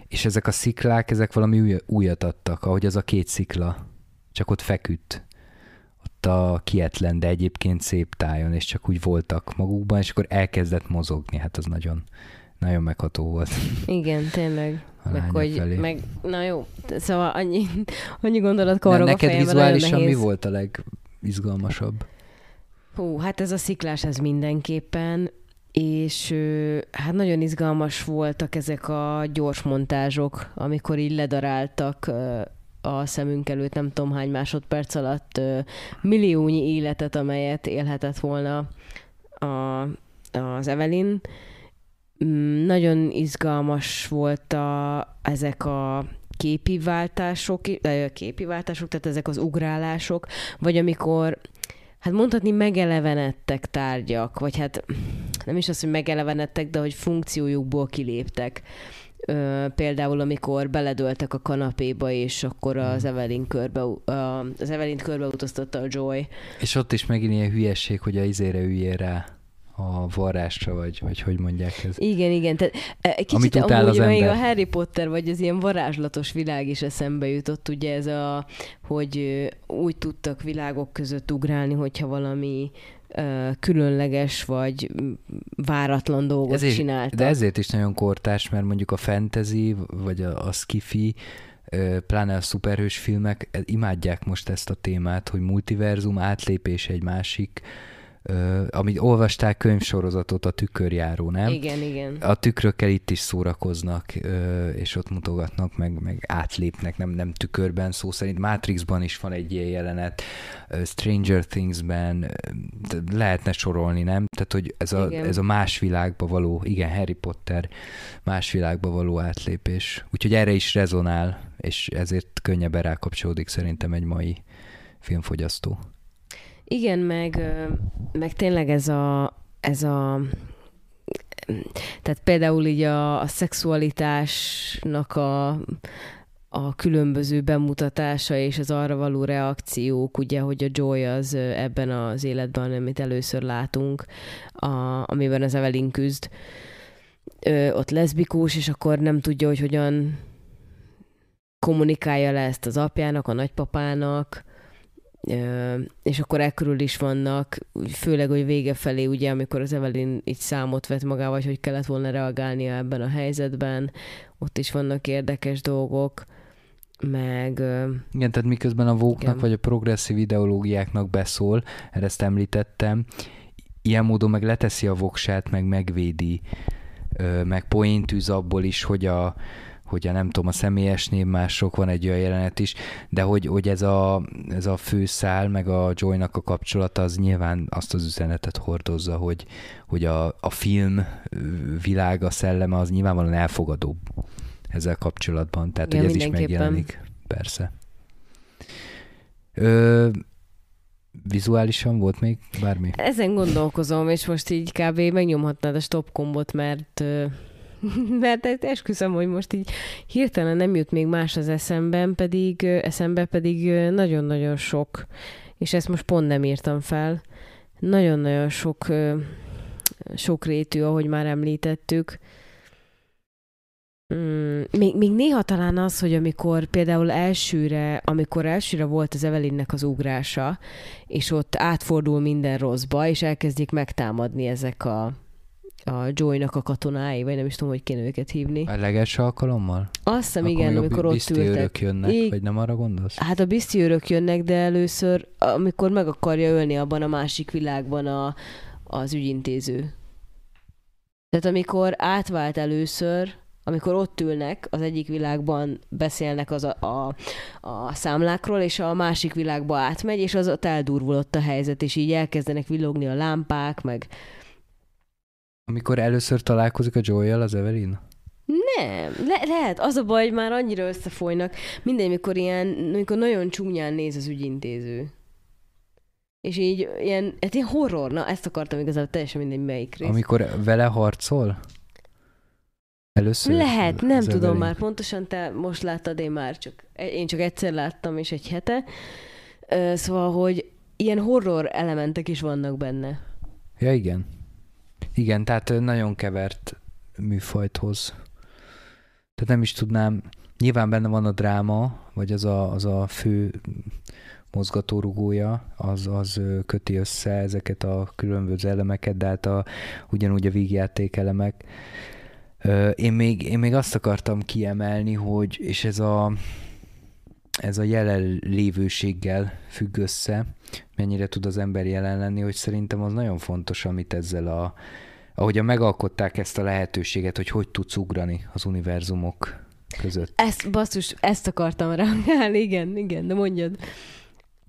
és ezek a sziklák, ezek valami új, újat adtak, ahogy az a két szikla, csak ott feküdt. Ott a kietlen, de egyébként szép tájon, és csak úgy voltak magukban, és akkor elkezdett mozogni, hát az nagyon, nagyon megható volt. Igen, tényleg meg hogy, felé. meg, na jó, szóval annyi, annyi gondolat korog ne, Neked vizuálisan mi volt a legizgalmasabb? Hú, hát ez a sziklás, ez mindenképpen, és hát nagyon izgalmas voltak ezek a gyors montázsok, amikor így ledaráltak a szemünk előtt nem tudom hány másodperc alatt milliónyi életet, amelyet élhetett volna a, az Evelyn, nagyon izgalmas volt a, ezek a képi váltások, képi váltások, tehát ezek az ugrálások, vagy amikor hát mondhatni megelevenedtek tárgyak, vagy hát nem is az, hogy megelevenedtek, de hogy funkciójukból kiléptek. Ö, például, amikor beledöltek a kanapéba, és akkor az hmm. Evelyn körbe, az Evelyn körbe utaztatta a Joy. És ott is megint ilyen hülyesség, hogy a izére üljél rá a varrásra, vagy, vagy hogy mondják ez. Igen, igen. Tehát e, egy kicsit Amit utál amúgy az ember. a Harry Potter, vagy az ilyen varázslatos világ is eszembe jutott, ugye ez a, hogy úgy tudtak világok között ugrálni, hogyha valami különleges vagy váratlan dolgot ezért, csináltak. De ezért is nagyon kortás, mert mondjuk a fantasy, vagy a, a skifi, pláne a szuperhős filmek imádják most ezt a témát, hogy multiverzum átlépés egy másik amit olvasták könyvsorozatot a tükörjáró, nem? Igen, igen. A tükrökkel itt is szórakoznak, és ott mutogatnak, meg, meg átlépnek, nem, nem tükörben, szó szerint Matrixban is van egy ilyen jelenet, Stranger Thingsben, lehetne sorolni, nem? Tehát, hogy ez a, ez a más világba való, igen, Harry Potter más világba való átlépés. Úgyhogy erre is rezonál, és ezért könnyebben rákapcsolódik szerintem egy mai filmfogyasztó. Igen, meg, meg tényleg ez a, ez a tehát például így a, a szexualitásnak a, a különböző bemutatása és az arra való reakciók, ugye, hogy a Joy az ebben az életben, amit először látunk, a, amiben az Evelyn küzd, ö, ott leszbikus, és akkor nem tudja, hogy hogyan kommunikálja le ezt az apjának, a nagypapának, és akkor ekkörül is vannak, főleg, hogy vége felé, ugye, amikor az Evelyn így számot vett magával, hogy kellett volna reagálnia ebben a helyzetben, ott is vannak érdekes dolgok, meg... Igen, tehát miközben a vóknak vagy a progresszív ideológiáknak beszól, erre ezt említettem, ilyen módon meg leteszi a voksát, meg megvédi, meg poéntűz abból is, hogy a, hogy a nem tudom, a személyes mások van egy olyan jelenet is, de hogy, hogy ez, a, ez a főszál, meg a Joynak a kapcsolata, az nyilván azt az üzenetet hordozza, hogy, hogy a, a film világa, szelleme az nyilvánvalóan elfogadóbb ezzel kapcsolatban, tehát Igen, hogy ez is megjelenik, persze. Ö, vizuálisan volt még bármi? Ezen gondolkozom, és most így kb. megnyomhatnád a stop kombot, mert mert esküszöm, hogy most így hirtelen nem jut még más az eszemben, pedig eszembe pedig nagyon-nagyon sok, és ezt most pont nem írtam fel, nagyon-nagyon sok, sok rétű, ahogy már említettük. Mm, még, még néha talán az, hogy amikor például elsőre, amikor elsőre volt az Evelynnek az ugrása, és ott átfordul minden rosszba, és elkezdik megtámadni ezek a a Joy-nak a katonái, vagy nem is tudom, hogy kéne őket hívni. A legelső alkalommal? Azt hiszem, igen, amikor ott ültek. jönnek, I... vagy nem arra gondolsz? Hát a biszti őrök jönnek, de először, amikor meg akarja ölni abban a másik világban a, az ügyintéző. Tehát amikor átvált először, amikor ott ülnek, az egyik világban beszélnek az a, a, a számlákról, és a másik világba átmegy, és az ott eldurvul ott a helyzet, és így elkezdenek villogni a lámpák, meg amikor először találkozik a joy az Evelyn? Nem, le- lehet. Az a baj, hogy már annyira összefolynak. Minden, mikor ilyen, amikor nagyon csúnyán néz az ügyintéző. És így ilyen, hát ilyen horror, na ezt akartam igazából teljesen mindegy melyik rész. Amikor vele harcol? Először? Lehet, nem tudom Evelyn. már pontosan, te most láttad, én már csak, én csak egyszer láttam, és egy hete. Szóval, hogy ilyen horror elementek is vannak benne. Ja, igen. Igen, tehát nagyon kevert műfajt hoz. Tehát nem is tudnám, nyilván benne van a dráma, vagy az a, az a fő mozgatórugója, az, az köti össze ezeket a különböző elemeket, de hát a, ugyanúgy a vígjáték elemek. Én még, én még azt akartam kiemelni, hogy, és ez a, ez a jelenlévőséggel függ össze, mennyire tud az ember jelen lenni, hogy szerintem az nagyon fontos, amit ezzel a, ahogyan megalkották ezt a lehetőséget, hogy hogy tudsz ugrani az univerzumok között. Ezt, basszus, ezt akartam reagálni, igen, igen, de mondjad.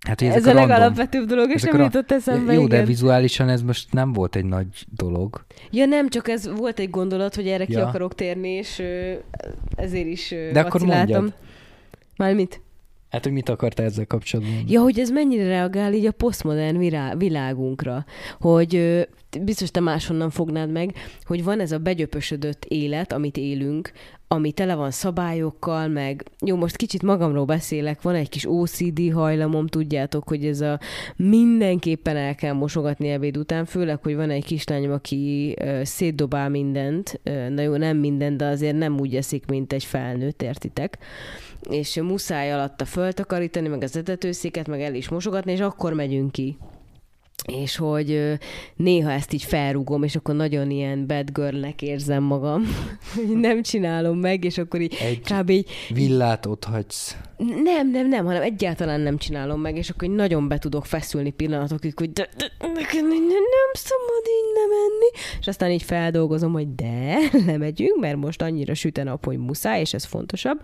Hát, ez a, a legalapvetőbb dolog, és nem jutott eszembe. Jó, igen. de vizuálisan ez most nem volt egy nagy dolog. Ja nem, csak ez volt egy gondolat, hogy erre ja. ki akarok térni, és ezért is De akkor mondjad. Mármit? Hát, hogy mit akartál ezzel kapcsolatban? Ja, hogy ez mennyire reagál így a posztmodern világunkra, hogy biztos te máshonnan fognád meg, hogy van ez a begyöpösödött élet, amit élünk, ami tele van szabályokkal, meg jó, most kicsit magamról beszélek, van egy kis OCD hajlamom, tudjátok, hogy ez a mindenképpen el kell mosogatni ebéd után, főleg, hogy van egy kislányom, aki uh, szétdobál mindent, uh, na jó, nem mindent, de azért nem úgy eszik, mint egy felnőtt, értitek? és muszáj alatta föltakarítani, meg az etetőszéket, meg el is mosogatni, és akkor megyünk ki és hogy néha ezt így felrúgom, és akkor nagyon ilyen bad girlnek érzem magam, hogy nem csinálom meg, és akkor így Egy kb. így... villát ott hagysz. Nem, nem, nem, hanem egyáltalán nem csinálom meg, és akkor így nagyon be tudok feszülni pillanatokig, hogy de, de, nekem nem szabad így nem menni, és aztán így feldolgozom, hogy de, lemegyünk, mert most annyira süt a nap, hogy muszáj, és ez fontosabb,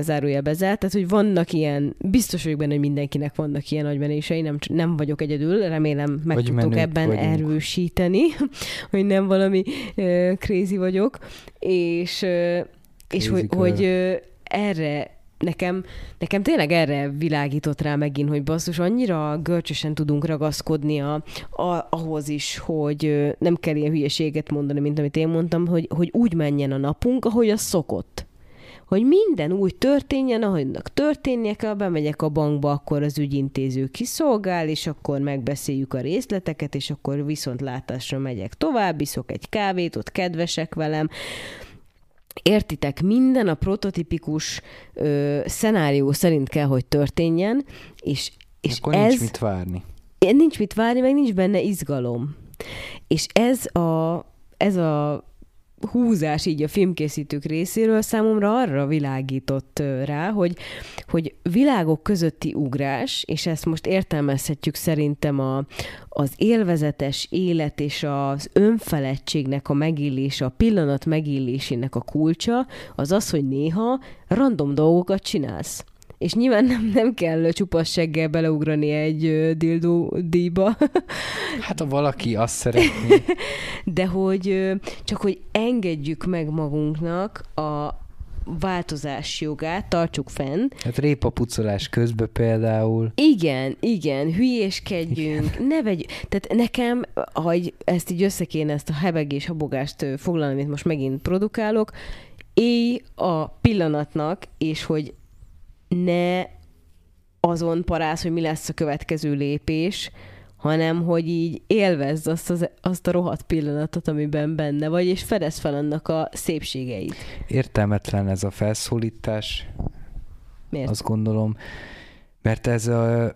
zárójelbe zárt, tehát hogy vannak ilyen, biztos vagyok benne, hogy mindenkinek vannak ilyen agymenései, nem, nem vagyok egyedül, remélem meg vagy tudtok ebben vagyunk. erősíteni, hogy nem valami uh, crazy vagyok, és, uh, és hogy, hogy uh, erre nekem, nekem tényleg erre világított rá megint, hogy basszus, annyira görcsösen tudunk ragaszkodni a, a, ahhoz is, hogy nem kell ilyen hülyeséget mondani, mint amit én mondtam, hogy, hogy úgy menjen a napunk, ahogy az szokott hogy minden úgy történjen, ahogynak történnie kell, bemegyek a bankba, akkor az ügyintéző kiszolgál, és akkor megbeszéljük a részleteket, és akkor viszontlátásra megyek tovább, iszok egy kávét, ott kedvesek velem, Értitek, minden a prototipikus ö, szenárió szerint kell, hogy történjen, és, és Akkor ez... nincs mit várni. Nincs mit várni, meg nincs benne izgalom. És ez a, ez a húzás így a filmkészítők részéről számomra arra világított rá, hogy, hogy világok közötti ugrás, és ezt most értelmezhetjük szerintem a, az élvezetes élet és az önfeledtségnek a megillése, a pillanat megillésének a kulcsa, az az, hogy néha random dolgokat csinálsz és nyilván nem, nem kell csupasz seggel beleugrani egy dildó díjba. Hát ha valaki azt szeretné. De hogy csak hogy engedjük meg magunknak a változás jogát, tartsuk fenn. Hát répapucolás közben például. Igen, igen, hülyéskedjünk, igen. ne vegy... Tehát nekem, ha ezt így össze kéne ezt a hebegés, habogást foglalni, amit most megint produkálok, élj a pillanatnak, és hogy ne azon paráz, hogy mi lesz a következő lépés, hanem hogy így élvezd azt, az, azt a rohadt pillanatot, amiben benne vagy, és fedez fel annak a szépségeit. Értelmetlen ez a felszólítás. Miért? Azt gondolom, mert ez a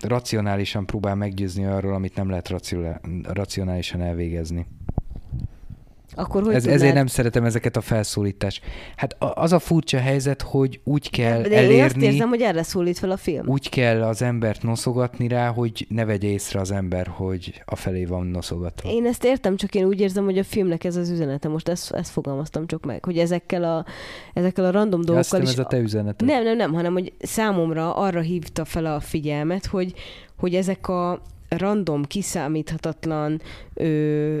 racionálisan próbál meggyőzni arról, amit nem lehet racionálisan elvégezni. Akkor hogy Ez, tudnád... Ezért nem szeretem ezeket a felszólítás. Hát az a furcsa helyzet, hogy úgy kell De elérni... Én azt érzem, hogy erre szólít fel a film. Úgy kell az embert noszogatni rá, hogy ne vegye észre az ember, hogy a felé van noszogatva. Én ezt értem, csak én úgy érzem, hogy a filmnek ez az üzenete. Most ezt, ezt fogalmaztam csak meg, hogy ezekkel a, ezekkel a random dolgokkal is... ez a te üzeneted. Nem, nem, nem, hanem hogy számomra arra hívta fel a figyelmet, hogy, hogy ezek a random, kiszámíthatatlan ö,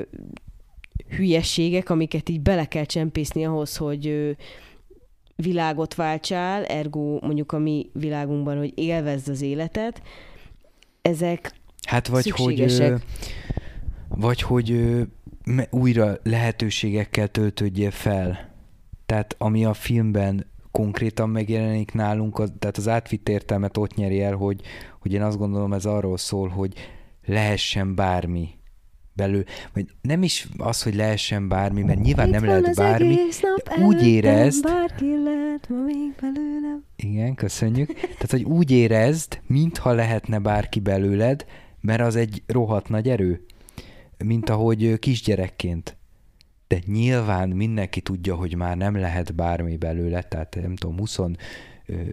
hülyeségek, amiket így bele kell csempészni ahhoz, hogy világot váltsál, ergo mondjuk a mi világunkban, hogy élvezd az életet, ezek Hát vagy hogy, vagy hogy újra lehetőségekkel töltődjél fel. Tehát ami a filmben konkrétan megjelenik nálunk, az, tehát az átvitt értelmet ott nyeri el, hogy, hogy én azt gondolom ez arról szól, hogy lehessen bármi belül, vagy nem is az, hogy lehessen bármi, mert nyilván Itt nem lehet bármi, de úgy érezd... Bárki lehet ma még belőlem. Igen, köszönjük. Tehát, hogy úgy érezd, mintha lehetne bárki belőled, mert az egy rohadt nagy erő, mint ahogy kisgyerekként. De nyilván mindenki tudja, hogy már nem lehet bármi belőle, tehát nem tudom, 20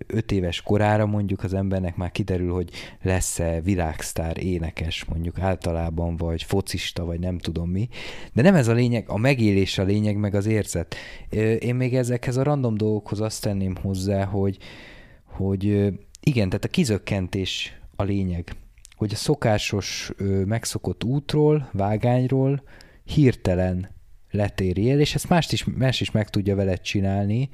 öt éves korára mondjuk az embernek már kiderül, hogy lesz-e világsztár énekes mondjuk általában, vagy focista, vagy nem tudom mi. De nem ez a lényeg, a megélés a lényeg, meg az érzet. Én még ezekhez a random dolgokhoz azt tenném hozzá, hogy, hogy igen, tehát a kizökkentés a lényeg. Hogy a szokásos, megszokott útról, vágányról hirtelen letérjél, és ezt mást is, más is meg tudja veled csinálni,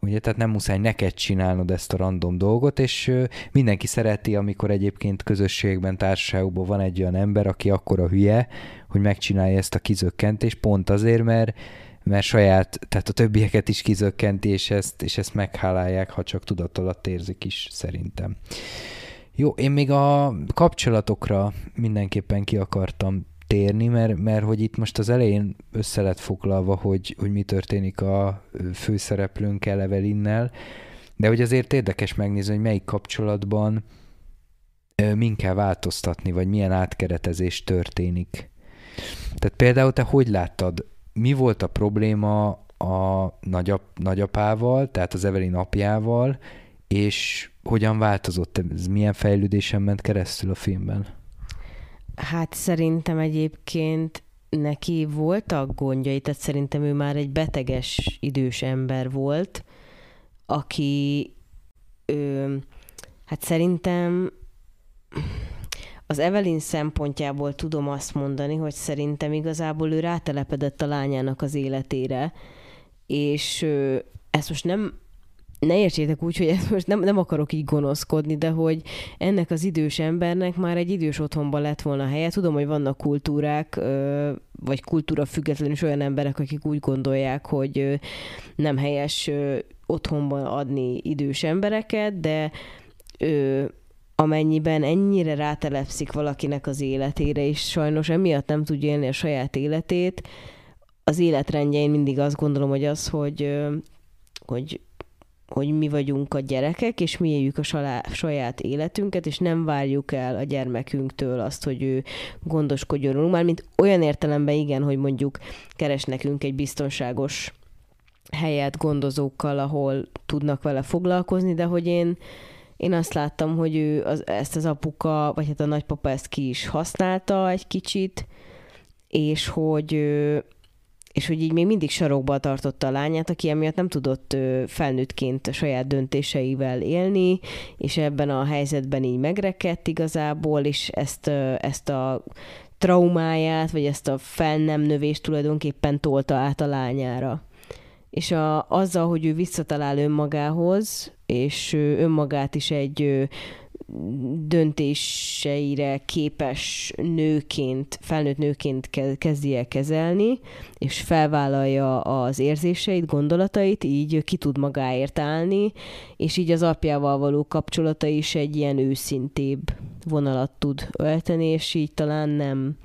Ugye, tehát nem muszáj neked csinálnod ezt a random dolgot, és mindenki szereti, amikor egyébként közösségben, társaságban van egy olyan ember, aki akkora hülye, hogy megcsinálja ezt a kizökkentést, pont azért, mert mert saját, tehát a többieket is kizökkenti, és ezt, és ezt meghálálják, ha csak tudat alatt érzik is, szerintem. Jó, én még a kapcsolatokra mindenképpen ki akartam térni, mert, mert hogy itt most az elején össze lett foglalva, hogy, hogy mi történik a főszereplőnkkel, Evelinnel, de hogy azért érdekes megnézni, hogy melyik kapcsolatban min kell változtatni, vagy milyen átkeretezés történik. Tehát például te hogy láttad, mi volt a probléma a nagyap, nagyapával, tehát az Evelyn apjával, és hogyan változott, ez milyen fejlődésen ment keresztül a filmben? Hát szerintem egyébként neki voltak gondjai, tehát szerintem ő már egy beteges idős ember volt, aki ö, hát szerintem az Evelyn szempontjából tudom azt mondani, hogy szerintem igazából ő rátelepedett a lányának az életére, és ö, ezt most nem ne értsétek úgy, hogy most nem, nem akarok így gonoszkodni, de hogy ennek az idős embernek már egy idős otthonban lett volna helye. Tudom, hogy vannak kultúrák, vagy kultúra függetlenül is olyan emberek, akik úgy gondolják, hogy nem helyes otthonban adni idős embereket, de amennyiben ennyire rátelepszik valakinek az életére, és sajnos emiatt nem tudja élni a saját életét, az életrendje én mindig azt gondolom, hogy az, hogy, hogy hogy mi vagyunk a gyerekek, és mi éljük a saját életünket, és nem várjuk el a gyermekünktől azt, hogy ő gondoskodjon rólunk. Mármint olyan értelemben igen, hogy mondjuk keres nekünk egy biztonságos helyet gondozókkal, ahol tudnak vele foglalkozni, de hogy én, én azt láttam, hogy ő az, ezt az apuka, vagy hát a nagypapa ezt ki is használta egy kicsit, és hogy és hogy így még mindig sarokba tartotta a lányát, aki emiatt nem tudott felnőttként a saját döntéseivel élni, és ebben a helyzetben így megrekedt igazából, és ezt, ezt a traumáját, vagy ezt a fel növést tulajdonképpen tolta át a lányára. És a, azzal, hogy ő visszatalál önmagához, és önmagát is egy döntéseire képes nőként, felnőtt nőként kezdi el kezelni, és felvállalja az érzéseit, gondolatait, így ki tud magáért állni, és így az apjával való kapcsolata is egy ilyen őszintébb vonalat tud ölteni, és így talán nem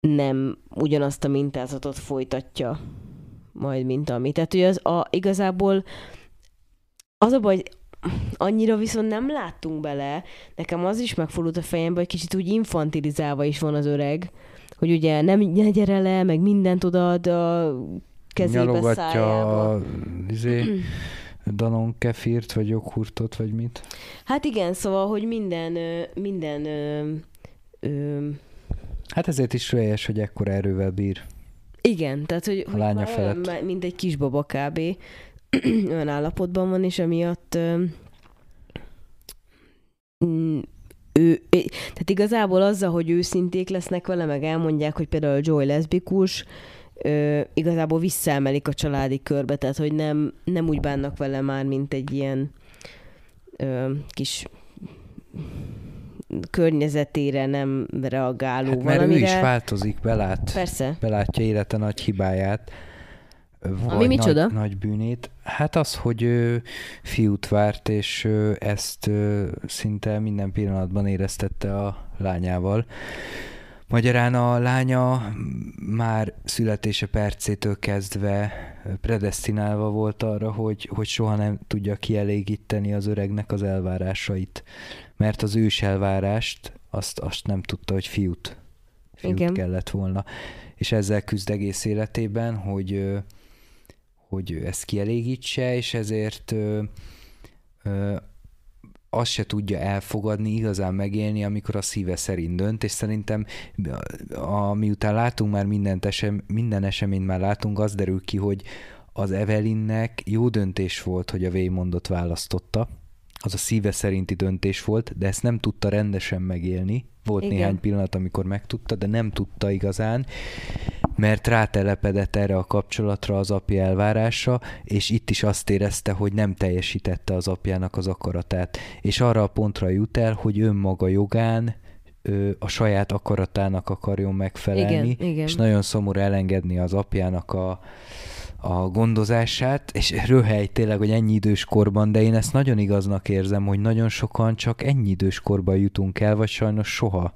nem ugyanazt a mintázatot folytatja majd, mint ami. Tehát, hogy az a, igazából az a baj, annyira viszont nem láttunk bele. Nekem az is megfordult a fejembe, hogy kicsit úgy infantilizálva is van az öreg, hogy ugye nem ne gyere le, meg mindent odaad a kezébe, Nyalogatja szájába. a izé, Danon kefirt, vagy joghurtot, vagy mit? Hát igen, szóval, hogy minden, minden ö, ö, Hát ezért is rölyes, hogy ekkora erővel bír. Igen, tehát hogy, a lánya felett. Olyan, mint egy kisbaba kb. olyan állapotban van, és emiatt mm, ő, tehát igazából azzal, hogy őszinték lesznek vele, meg elmondják, hogy például Joy leszbikus, ö, igazából visszaemelik a családi körbe, tehát hogy nem, nem úgy bánnak vele már, mint egy ilyen ö, kis környezetére nem reagáló hát, mert valamire. ő is változik, belát, Persze. belátja élete nagy hibáját, Ami micsoda? Nagy, nagy bűnét. Hát az, hogy ő fiút várt, és ezt szinte minden pillanatban éreztette a lányával. Magyarán a lánya már születése percétől kezdve predestinálva volt arra, hogy, hogy soha nem tudja kielégíteni az öregnek az elvárásait. Mert az ős elvárást azt, azt nem tudta, hogy fiút, fiút Igen. kellett volna. És ezzel küzd egész életében, hogy hogy ezt kielégítse, és ezért ö, ö, azt se tudja elfogadni, igazán megélni, amikor a szíve szerint dönt, és szerintem a, miután látunk már mindent esem, minden eseményt már látunk, az derül ki, hogy az Evelinnek jó döntés volt, hogy a Waymondot választotta, az a szíve szerinti döntés volt, de ezt nem tudta rendesen megélni. Volt Igen. néhány pillanat, amikor megtudta, de nem tudta igazán, mert rátelepedett erre a kapcsolatra az apja elvárása, és itt is azt érezte, hogy nem teljesítette az apjának az akaratát. És arra a pontra jut el, hogy önmaga jogán a saját akaratának akarjon megfelelni, igen, igen. és nagyon szomorú elengedni az apjának a, a gondozását, és röhely tényleg, hogy ennyi idős korban, de én ezt nagyon igaznak érzem, hogy nagyon sokan csak ennyi idős korban jutunk el, vagy sajnos soha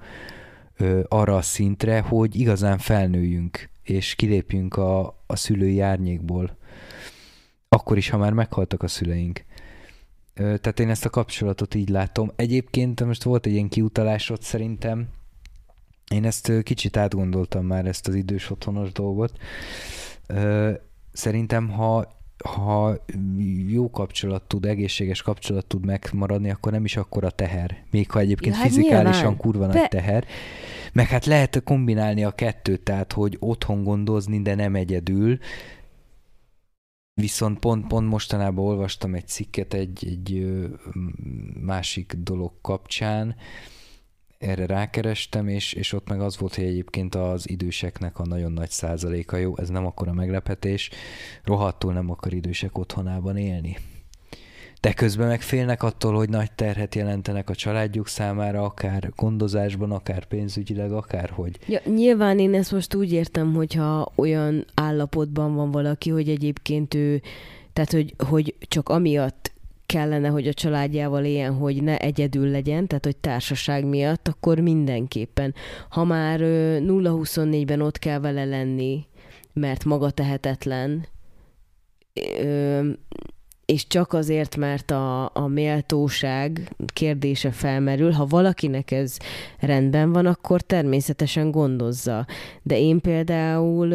ö, arra a szintre, hogy igazán felnőjünk, és kilépjünk a, a szülői árnyékból. Akkor is, ha már meghaltak a szüleink. Ö, tehát én ezt a kapcsolatot így látom. Egyébként most volt egy ilyen kiutalásod szerintem, én ezt kicsit átgondoltam már, ezt az idős otthonos dolgot. Szerintem, ha ha jó kapcsolat tud, egészséges kapcsolat tud megmaradni, akkor nem is akkor a teher. Még ha egyébként ja, hát fizikálisan nyilván. kurva nagy teher. Meg hát lehet kombinálni a kettőt, tehát hogy otthon gondozni, de nem egyedül. Viszont pont, pont mostanában olvastam egy cikket egy, egy másik dolog kapcsán, erre rákerestem, és, és ott meg az volt, hogy egyébként az időseknek a nagyon nagy százaléka jó, ez nem akkora meglepetés, rohadtul nem akar idősek otthonában élni. De közben meg félnek attól, hogy nagy terhet jelentenek a családjuk számára, akár gondozásban, akár pénzügyileg, akár hogy. Ja, nyilván én ezt most úgy értem, hogyha olyan állapotban van valaki, hogy egyébként ő, tehát hogy, hogy csak amiatt kellene, hogy a családjával éljen, hogy ne egyedül legyen, tehát hogy társaság miatt, akkor mindenképpen. Ha már 0-24-ben ott kell vele lenni, mert maga tehetetlen, és csak azért, mert a, a méltóság kérdése felmerül, ha valakinek ez rendben van, akkor természetesen gondozza. De én például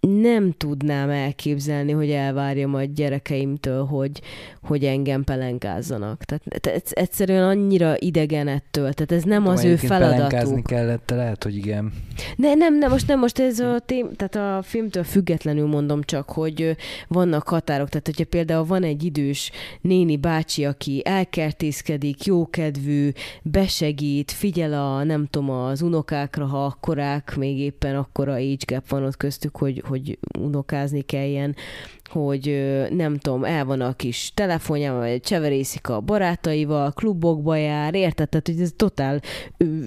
nem tudnám elképzelni, hogy elvárjam a gyerekeimtől, hogy, hogy engem pelenkázzanak. Tehát egyszerűen annyira idegen ettől, tehát ez nem az ő feladatuk. Pelenkázni kellett, lehet, hogy igen. Ne, nem, nem, most nem, most ez a tém, tehát a filmtől függetlenül mondom csak, hogy vannak határok, tehát hogyha például van egy idős néni bácsi, aki elkertészkedik, jókedvű, besegít, figyel a, nem tudom, az unokákra, ha akkorák, még éppen akkora age gap van ott köztük, hogy, hogy unokázni kelljen, hogy nem tudom, el van a kis telefonja, vagy cseverészik a barátaival, klubokba jár, érted? Tehát, hogy ez totál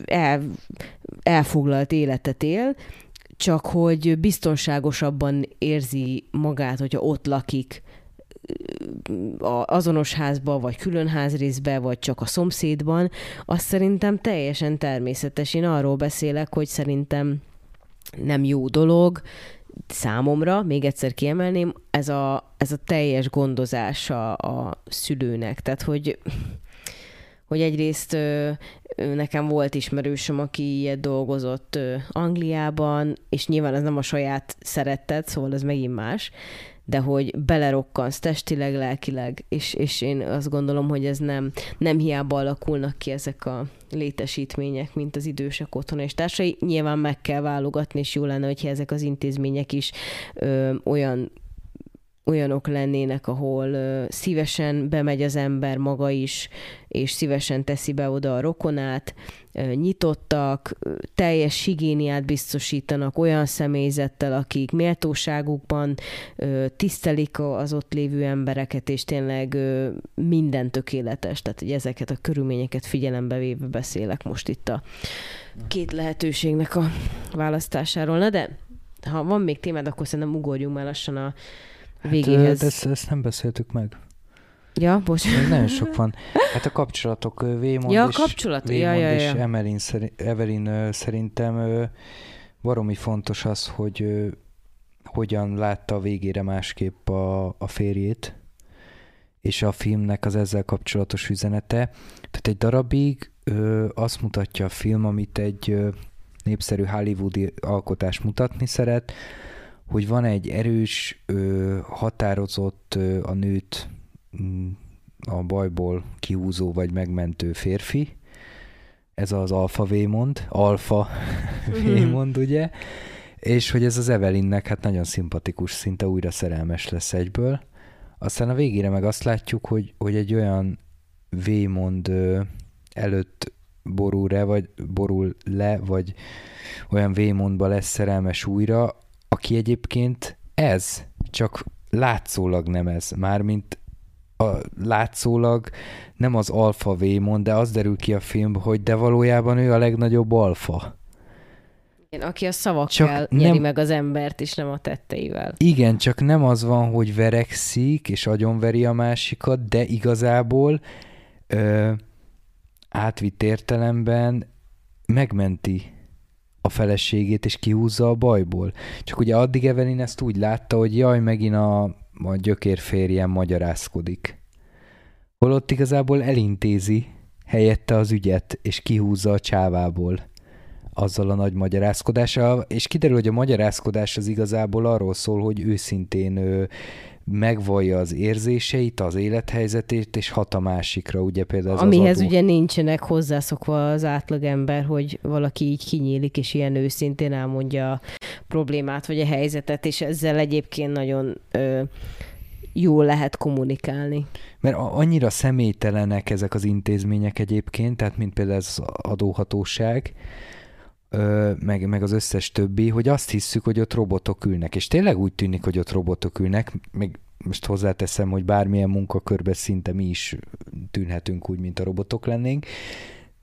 el, elfoglalt életet él, csak hogy biztonságosabban érzi magát, hogyha ott lakik, a azonos házba, vagy külön házrészbe, vagy csak a szomszédban, az szerintem teljesen természetes. Én arról beszélek, hogy szerintem nem jó dolog, számomra, még egyszer kiemelném, ez a, ez a teljes gondozása a szülőnek. Tehát, hogy, hogy egyrészt nekem volt ismerősöm, aki ilyet dolgozott Angliában, és nyilván ez nem a saját szeretet, szóval ez megint más, de hogy belerokkansz testileg, lelkileg, és, és én azt gondolom, hogy ez nem, nem hiába alakulnak ki ezek a létesítmények, mint az idősek otthona és társai. Nyilván meg kell válogatni, és jó lenne, hogyha ezek az intézmények is ö, olyan olyanok lennének, ahol ö, szívesen bemegy az ember maga is, és szívesen teszi be oda a rokonát, nyitottak, teljes higiéniát biztosítanak olyan személyzettel, akik méltóságukban tisztelik az ott lévő embereket, és tényleg minden tökéletes. Tehát, hogy ezeket a körülményeket figyelembe véve beszélek most itt a két lehetőségnek a választásáról. Na de, ha van még témád, akkor szerintem ugorjunk már lassan a Hát, végéhez. Hát, ezt, ezt nem beszéltük meg. Ja, bocs. Még nagyon sok van. Hát a kapcsolatok, Vémond ja, és, kapcsolat. Vémond ja, ja, ja. és Evelyn, Evelyn szerintem baromi fontos az, hogy hogyan látta a végére másképp a, a férjét, és a filmnek az ezzel kapcsolatos üzenete. Tehát egy darabig ö, azt mutatja a film, amit egy ö, népszerű hollywoodi alkotás mutatni szeret, hogy van egy erős, ö, határozott ö, a nőt a bajból kihúzó vagy megmentő férfi, ez az alfa vémond, alfa mhm. vémond, ugye, és hogy ez az Evelynnek hát nagyon szimpatikus, szinte újra szerelmes lesz egyből. Aztán a végére meg azt látjuk, hogy, hogy egy olyan vémond előtt borul, le, vagy borul le, vagy olyan vémondba lesz szerelmes újra, aki egyébként ez, csak látszólag nem ez, mármint a látszólag nem az alfa vémon, de az derül ki a film, hogy de valójában ő a legnagyobb alfa. Igen, aki a szavakkal csak nyeri nem... meg az embert, és nem a tetteivel. Igen, csak nem az van, hogy verekszik, és agyonveri a másikat, de igazából ö, átvitt értelemben megmenti a feleségét, és kihúzza a bajból. Csak ugye addig Evelyn ezt úgy látta, hogy jaj, megint a, a gyökérférjem magyarázkodik. Holott igazából elintézi helyette az ügyet, és kihúzza a csávából azzal a nagy magyarázkodással, és kiderül, hogy a magyarázkodás az igazából arról szól, hogy őszintén megvallja az érzéseit, az élethelyzetét, és hat a másikra, ugye például az Amihez az adó... ugye nincsenek hozzászokva az átlagember, hogy valaki így kinyílik, és ilyen őszintén elmondja a problémát, vagy a helyzetet, és ezzel egyébként nagyon ö, jól lehet kommunikálni. Mert annyira személytelenek ezek az intézmények egyébként, tehát mint például az adóhatóság, meg, meg az összes többi, hogy azt hisszük, hogy ott robotok ülnek. És tényleg úgy tűnik, hogy ott robotok ülnek, meg most hozzáteszem, hogy bármilyen munkakörbe szinte mi is tűnhetünk úgy, mint a robotok lennénk,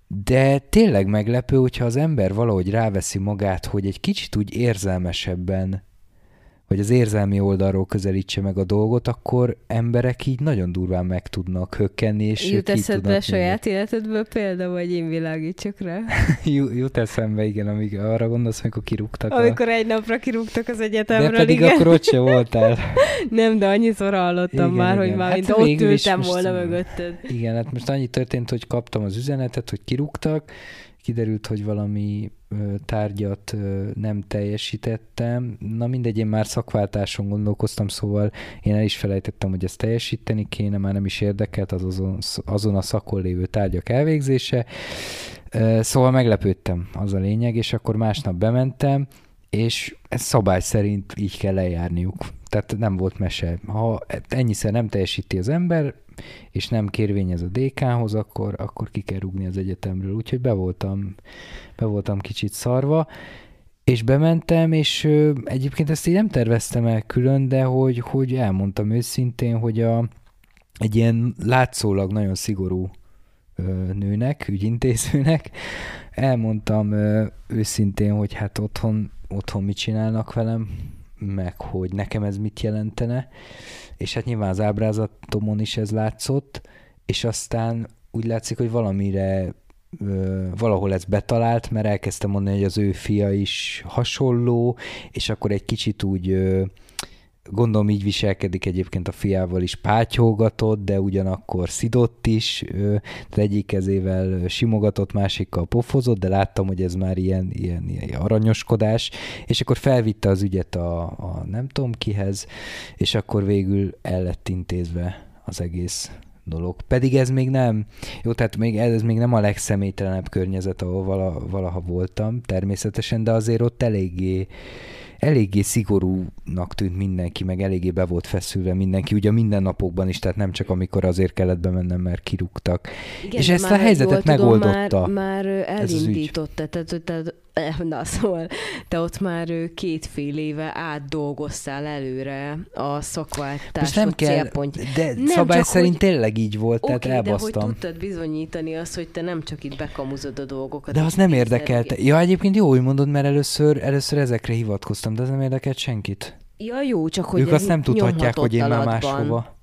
de tényleg meglepő, hogyha az ember valahogy ráveszi magát, hogy egy kicsit úgy érzelmesebben vagy az érzelmi oldalról közelítse meg a dolgot, akkor emberek így nagyon durván meg tudnak hökkenni, és Jut eszedbe a saját életedből példa, vagy én világítsak rá? Jut eszembe, igen, amíg arra gondolsz, amikor kirúgtak. Amikor a... egy napra kirúgtak az egyetemről, De pedig igen. akkor ott sem voltál. Nem, de annyiszor hallottam igen, már, igen. hogy már hát ott ültem volna mögötted. Igen, hát most annyi történt, hogy kaptam az üzenetet, hogy kirúgtak, kiderült, hogy valami tárgyat nem teljesítettem. Na mindegy, én már szakváltáson gondolkoztam, szóval én el is felejtettem, hogy ezt teljesíteni kéne, már nem is érdekelt az azon, azon a szakon lévő tárgyak elvégzése. Szóval meglepődtem, az a lényeg, és akkor másnap bementem, és ez szabály szerint így kell lejárniuk. Tehát nem volt mese. Ha ennyiszer nem teljesíti az ember, és nem kérvényez a DK-hoz, akkor, akkor ki kell rúgni az egyetemről. Úgyhogy be voltam, be voltam kicsit szarva, és bementem, és ö, egyébként ezt így nem terveztem el külön, de hogy, hogy elmondtam őszintén, hogy a, egy ilyen látszólag nagyon szigorú nőnek, ügyintézőnek, elmondtam őszintén, hogy hát otthon, otthon mit csinálnak velem, meg hogy nekem ez mit jelentene, és hát nyilván az ábrázatomon is ez látszott, és aztán úgy látszik, hogy valamire valahol ez betalált, mert elkezdtem mondani, hogy az ő fia is hasonló, és akkor egy kicsit úgy gondolom így viselkedik egyébként a fiával is. Pátyolgatott, de ugyanakkor szidott is, de egyik kezével simogatott, másikkal pofozott, de láttam, hogy ez már ilyen, ilyen, ilyen aranyoskodás, és akkor felvitte az ügyet a, a nem tudom kihez, és akkor végül el lett intézve az egész dolog. Pedig ez még nem, jó, tehát még ez még nem a legszemélytelenebb környezet, ahol vala, valaha voltam, természetesen, de azért ott eléggé eléggé szigorúnak tűnt mindenki, meg eléggé be volt feszülve mindenki, ugye mindennapokban is, tehát nem csak amikor azért kellett bemennem, mert kirúgtak. Igen, és ezt a helyzetet megoldotta. Tudom, már, már elindította, tehát, tehát Na szóval, te ott már két-fél éve átdolgoztál előre a szakváltás nem kell, célpont. de nem szabály szerint hogy... tényleg így volt, okay, tehát elbasztam. de hogy tudtad bizonyítani azt, hogy te nem csak itt bekamuzod a dolgokat. De az nem érdekelte. Ja, egyébként jó, hogy mondod, mert először, először ezekre hivatkoztam, de ez nem érdekelt senkit. Ja, jó, csak hogy Ők azt nem tudhatják, hogy én már máshova.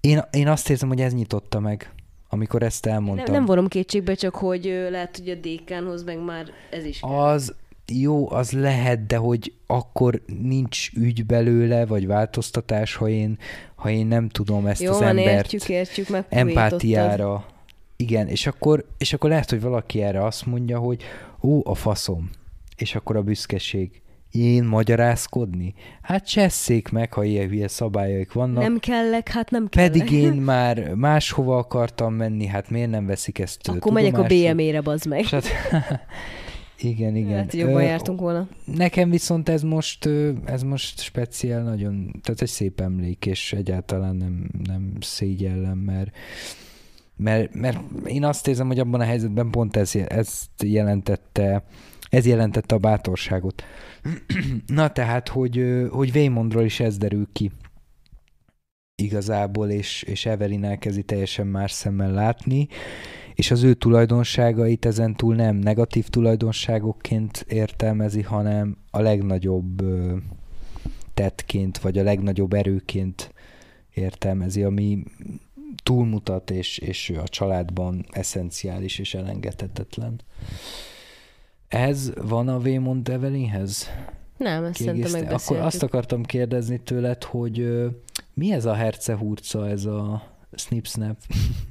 Én, én azt érzem, hogy ez nyitotta meg amikor ezt elmondtam. Nem, nem vonom kétségbe, csak hogy lehet, hogy a dékánhoz meg már ez is kell. Az jó, az lehet, de hogy akkor nincs ügy belőle, vagy változtatás, ha én, ha én nem tudom ezt jó, az embert értjük, értjük, meg empátiára. Igen, és akkor, és akkor lehet, hogy valaki erre azt mondja, hogy ó, a faszom. És akkor a büszkeség én magyarázkodni? Hát csesszék meg, ha ilyen hülye szabályaik vannak. Nem kellek, hát nem kellek. Pedig én már máshova akartam menni, hát miért nem veszik ezt Akkor megyek a BM-ére, bazd meg. Hát, igen, igen. Hát jobban jártunk volna. Nekem viszont ez most, ez most speciál nagyon, tehát egy szép emlék, és egyáltalán nem, nem szégyellem, mert mert, mert én azt érzem, hogy abban a helyzetben pont ez, ezt jelentette, ez jelentette a bátorságot. Na tehát, hogy, hogy Waymondról is ez derül ki igazából, és, és Evelyn elkezdi teljesen más szemmel látni, és az ő tulajdonságait ezen túl nem negatív tulajdonságokként értelmezi, hanem a legnagyobb tettként, vagy a legnagyobb erőként értelmezi, ami túlmutat, és, és a családban eszenciális és elengedhetetlen. Ez van a Waymond Evelynhez? Nem, ezt szerintem megbeszéltük. Akkor azt akartam kérdezni tőled, hogy mi ez a hercehurca, ez a snip-snap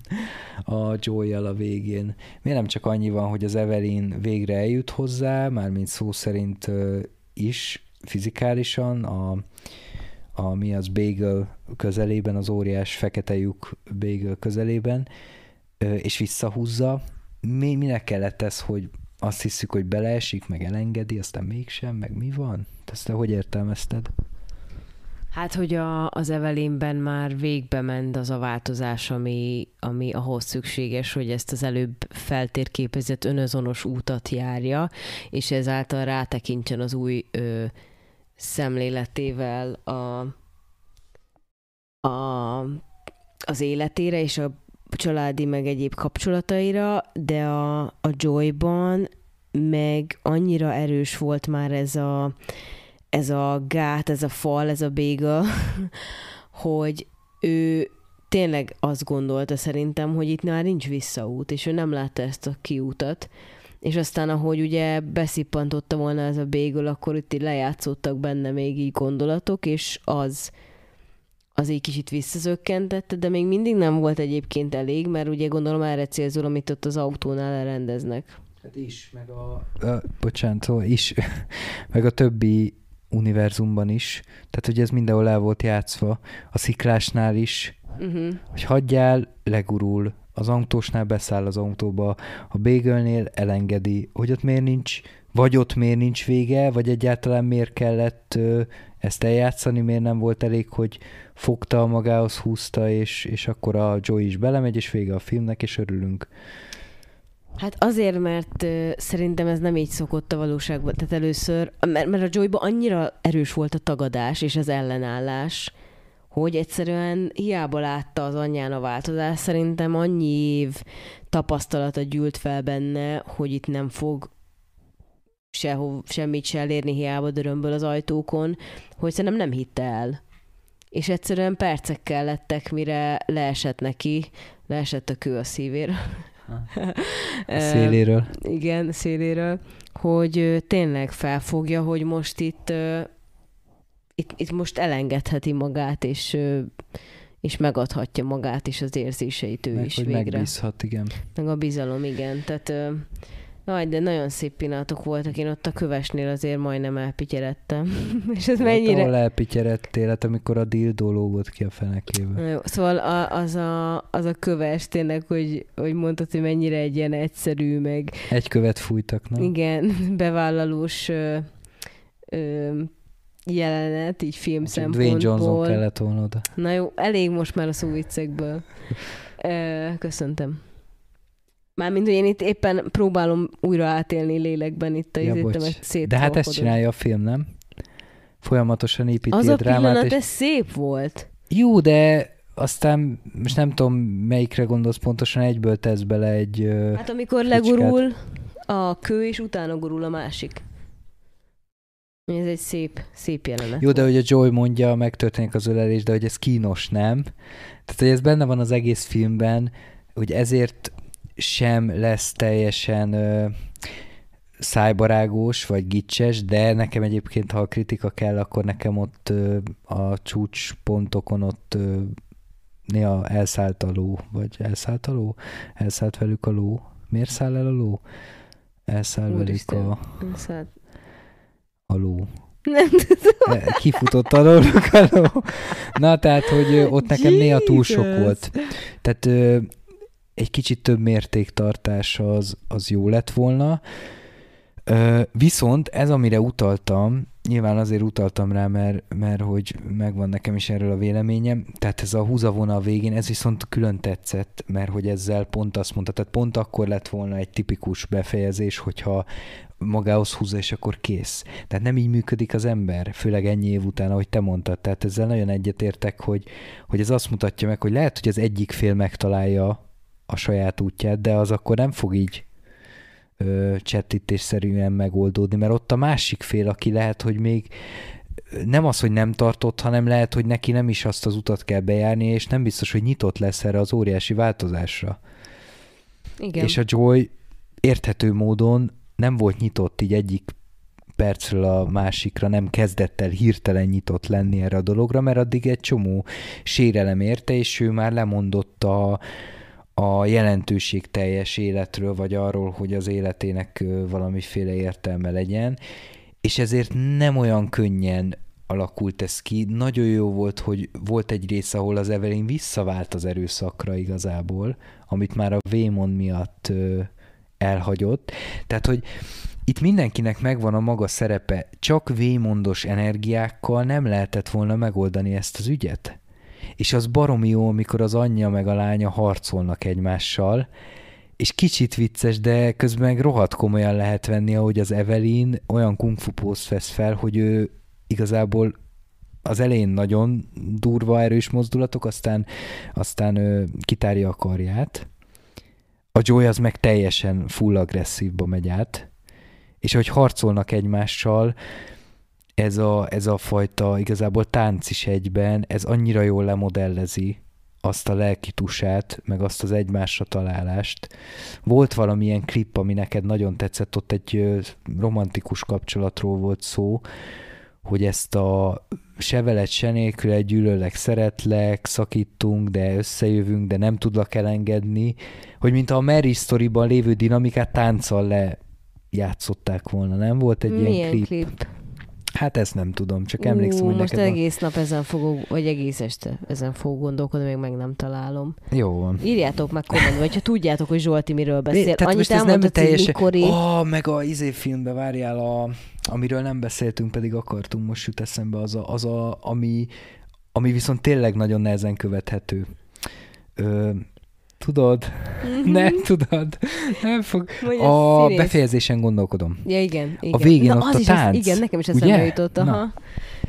a joy a végén? Miért nem csak annyi van, hogy az Evelyn végre eljut hozzá, mármint szó szerint is, fizikálisan, a, a mi az Bagel közelében, az óriás fekete lyuk Bagel közelében, és visszahúzza. Mi, minek kellett ez, hogy azt hiszük, hogy beleesik, meg elengedi, aztán mégsem, meg mi van? Ezt te hogy értelmezted? Hát, hogy a, az Evelynben már végbe ment az a változás, ami, ami ahhoz szükséges, hogy ezt az előbb feltérképezett önazonos útat járja, és ezáltal rátekintsen az új ö, szemléletével a, a, az életére és a családi meg egyéb kapcsolataira, de a, a Joyban meg annyira erős volt már ez a, ez a gát, ez a fal, ez a béga, hogy ő tényleg azt gondolta szerintem, hogy itt már nincs visszaút, és ő nem látta ezt a kiútat. És aztán, ahogy ugye beszippantotta volna ez a bégül, akkor itt lejátszottak benne még így gondolatok, és az, az egy kicsit visszazökkentette, de még mindig nem volt egyébként elég, mert ugye gondolom erre célzol, amit ott az autónál elrendeznek. Hát is, meg a... a bocsánat, szóval is, meg a többi univerzumban is, tehát hogy ez mindenhol el volt játszva, a sziklásnál is, uh-huh. hogy hagyjál, legurul, az autósnál beszáll az autóba, a bégölnél elengedi, hogy ott miért nincs, vagy ott miért nincs vége, vagy egyáltalán miért kellett ö, ezt eljátszani, miért nem volt elég, hogy fogta magához, húzta, és, és akkor a Joey is belemegy, és vége a filmnek, és örülünk. Hát azért, mert uh, szerintem ez nem így szokott a valóságban. Tehát először, mert, mert a joy annyira erős volt a tagadás és az ellenállás, hogy egyszerűen hiába látta az anyján a változást, szerintem annyi év tapasztalata gyűlt fel benne, hogy itt nem fog sehov, semmit se elérni, hiába dörömből az ajtókon, hogy szerintem nem hitte el. És egyszerűen percekkel lettek, mire leesett neki, leesett a kő a szívér. A széléről. Igen, széléről, hogy tényleg felfogja, hogy most itt, itt, itt most elengedheti magát, és és megadhatja magát és az érzéseit ő Meg, is hogy végre. megbízhat, igen. Meg a bizalom, igen. Tehát Aj, de nagyon szép pillanatok voltak. Én ott a kövesnél azért majdnem elpityeredtem. és ez mennyire... Ahol elpityeredtél, hát amikor a dildó lógott ki a fenekéből. jó, szóval a, az, a, az a köves tényleg, hogy, hogy mondtad, hogy mennyire egy ilyen egyszerű, meg... Egy követ fújtak, na? Igen, bevállalós ö, ö, jelenet, így film Csak szempontból. Dwayne Johnson kellett volna oda. Na jó, elég most már a szóviccekből. Köszöntem. Mármint, hogy én itt éppen próbálom újra átélni lélekben itt a Ja, izétemet De hát ezt csinálja a film, nem? Folyamatosan építi Az a a drámát. pillanat, És... ez szép volt. Jó, de aztán most nem tudom, melyikre gondolsz pontosan, egyből tesz bele egy... Hát amikor fricskát. legurul a kő, és utána gurul a másik. Ez egy szép, szép jelenet. Jó, de hogy a Joy mondja, megtörténik az ölelés, de hogy ez kínos, nem? Tehát, hogy ez benne van az egész filmben, hogy ezért sem lesz teljesen ö, szájbarágós vagy gicses, de nekem egyébként, ha a kritika kell, akkor nekem ott ö, a csúcspontokon ott ö, néha elszállt a ló, vagy elszállt a ló? Elszállt velük a ló. Miért száll el a ló? Elszáll velük a, Szóval... a ló. Nem tudom. Kifutott alóluk a ló. Na, tehát, hogy ott nekem néha túl sok Jesus. volt. Tehát egy kicsit több mértéktartás az, az jó lett volna. Viszont ez, amire utaltam, nyilván azért utaltam rá, mert, mert hogy megvan nekem is erről a véleményem, tehát ez a húzavona végén, ez viszont külön tetszett, mert hogy ezzel pont azt mondta, tehát pont akkor lett volna egy tipikus befejezés, hogyha magához húzza, és akkor kész. Tehát nem így működik az ember, főleg ennyi év után, ahogy te mondtad. Tehát ezzel nagyon egyetértek, hogy, hogy ez azt mutatja meg, hogy lehet, hogy az egyik fél megtalálja a saját útját, de az akkor nem fog így ö, csettítésszerűen megoldódni, mert ott a másik fél, aki lehet, hogy még nem az, hogy nem tartott, hanem lehet, hogy neki nem is azt az utat kell bejárni, és nem biztos, hogy nyitott lesz erre az óriási változásra. Igen. És a Joy érthető módon nem volt nyitott így egyik percről a másikra, nem kezdett el hirtelen nyitott lenni erre a dologra, mert addig egy csomó sérelem érte, és ő már lemondott a, a jelentőség teljes életről, vagy arról, hogy az életének valamiféle értelme legyen, és ezért nem olyan könnyen alakult ez ki. Nagyon jó volt, hogy volt egy rész, ahol az Evelyn visszavált az erőszakra igazából, amit már a Vémon miatt elhagyott. Tehát, hogy itt mindenkinek megvan a maga szerepe, csak vémondos energiákkal nem lehetett volna megoldani ezt az ügyet. És az baromi jó, amikor az anyja meg a lánya harcolnak egymással, és kicsit vicces, de közben meg rohadt komolyan lehet venni, ahogy az Evelyn olyan kungfu pószt vesz fel, hogy ő igazából az elején nagyon durva, erős mozdulatok, aztán, aztán ő kitárja a karját. A Joy az meg teljesen full agresszívba megy át, és hogy harcolnak egymással, ez a, ez a fajta igazából tánc is egyben, ez annyira jól lemodellezi azt a lelkitusát, meg azt az egymásra találást. Volt valamilyen klip, ami neked nagyon tetszett, ott egy romantikus kapcsolatról volt szó, hogy ezt a se veled, se nélkül gyűlölek, szeretlek, szakítunk, de összejövünk, de nem tudlak elengedni, hogy mint a Mary Story-ban lévő dinamikát tánccal le játszották volna, nem? Volt egy Milyen ilyen klip. klip? Hát ezt nem tudom, csak emlékszem, Ú, hogy most neked van- egész nap ezen fogok, vagy egész este ezen fogok gondolkodni, még meg nem találom. Jó van. Írjátok meg kommentben, vagy ha tudjátok, hogy Zsolti miről beszél. Tehát Annyit most ez nem teljesen... mikori... Oh, meg a izé filmbe várjál, a, amiről nem beszéltünk, pedig akartunk, most jut eszembe, az a, az a ami, ami viszont tényleg nagyon nehezen követhető. Ö, tudod? Mhm. Nem tudod? Nem fog. Vagy A színész. befejezésen gondolkodom. Ja, igen, igen. végén Na, ott az a is tánc, Ez, igen, nekem is ugye? eszembe jutott. Na. Aha.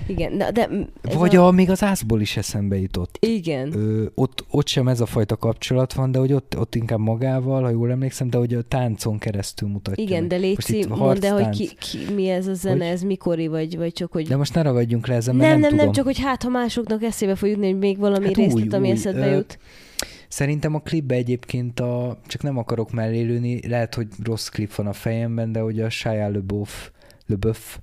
Igen, de, de Vagy a... a, még az ászból is eszembe jutott. Igen. Ö, ott, ott sem ez a fajta kapcsolat van, de hogy ott, ott inkább magával, ha jól emlékszem, de hogy a táncon keresztül mutatja Igen, de itt mondd el, hogy ki, ki, mi ez a zene, Hogy? ez mikori, vagy, vagy csak, hogy... De most ne ragadjunk le ezen, mert nem, nem, nem, tudom. nem, csak hogy hát, ha másoknak eszébe fog jutni, hogy még valami Hát részlet, új, ami új, eszedbe ö, jut. Szerintem a klipbe egyébként a, csak nem akarok mellélőni, lehet, hogy rossz klip van a fejemben, de hogy a Shia LeBeouf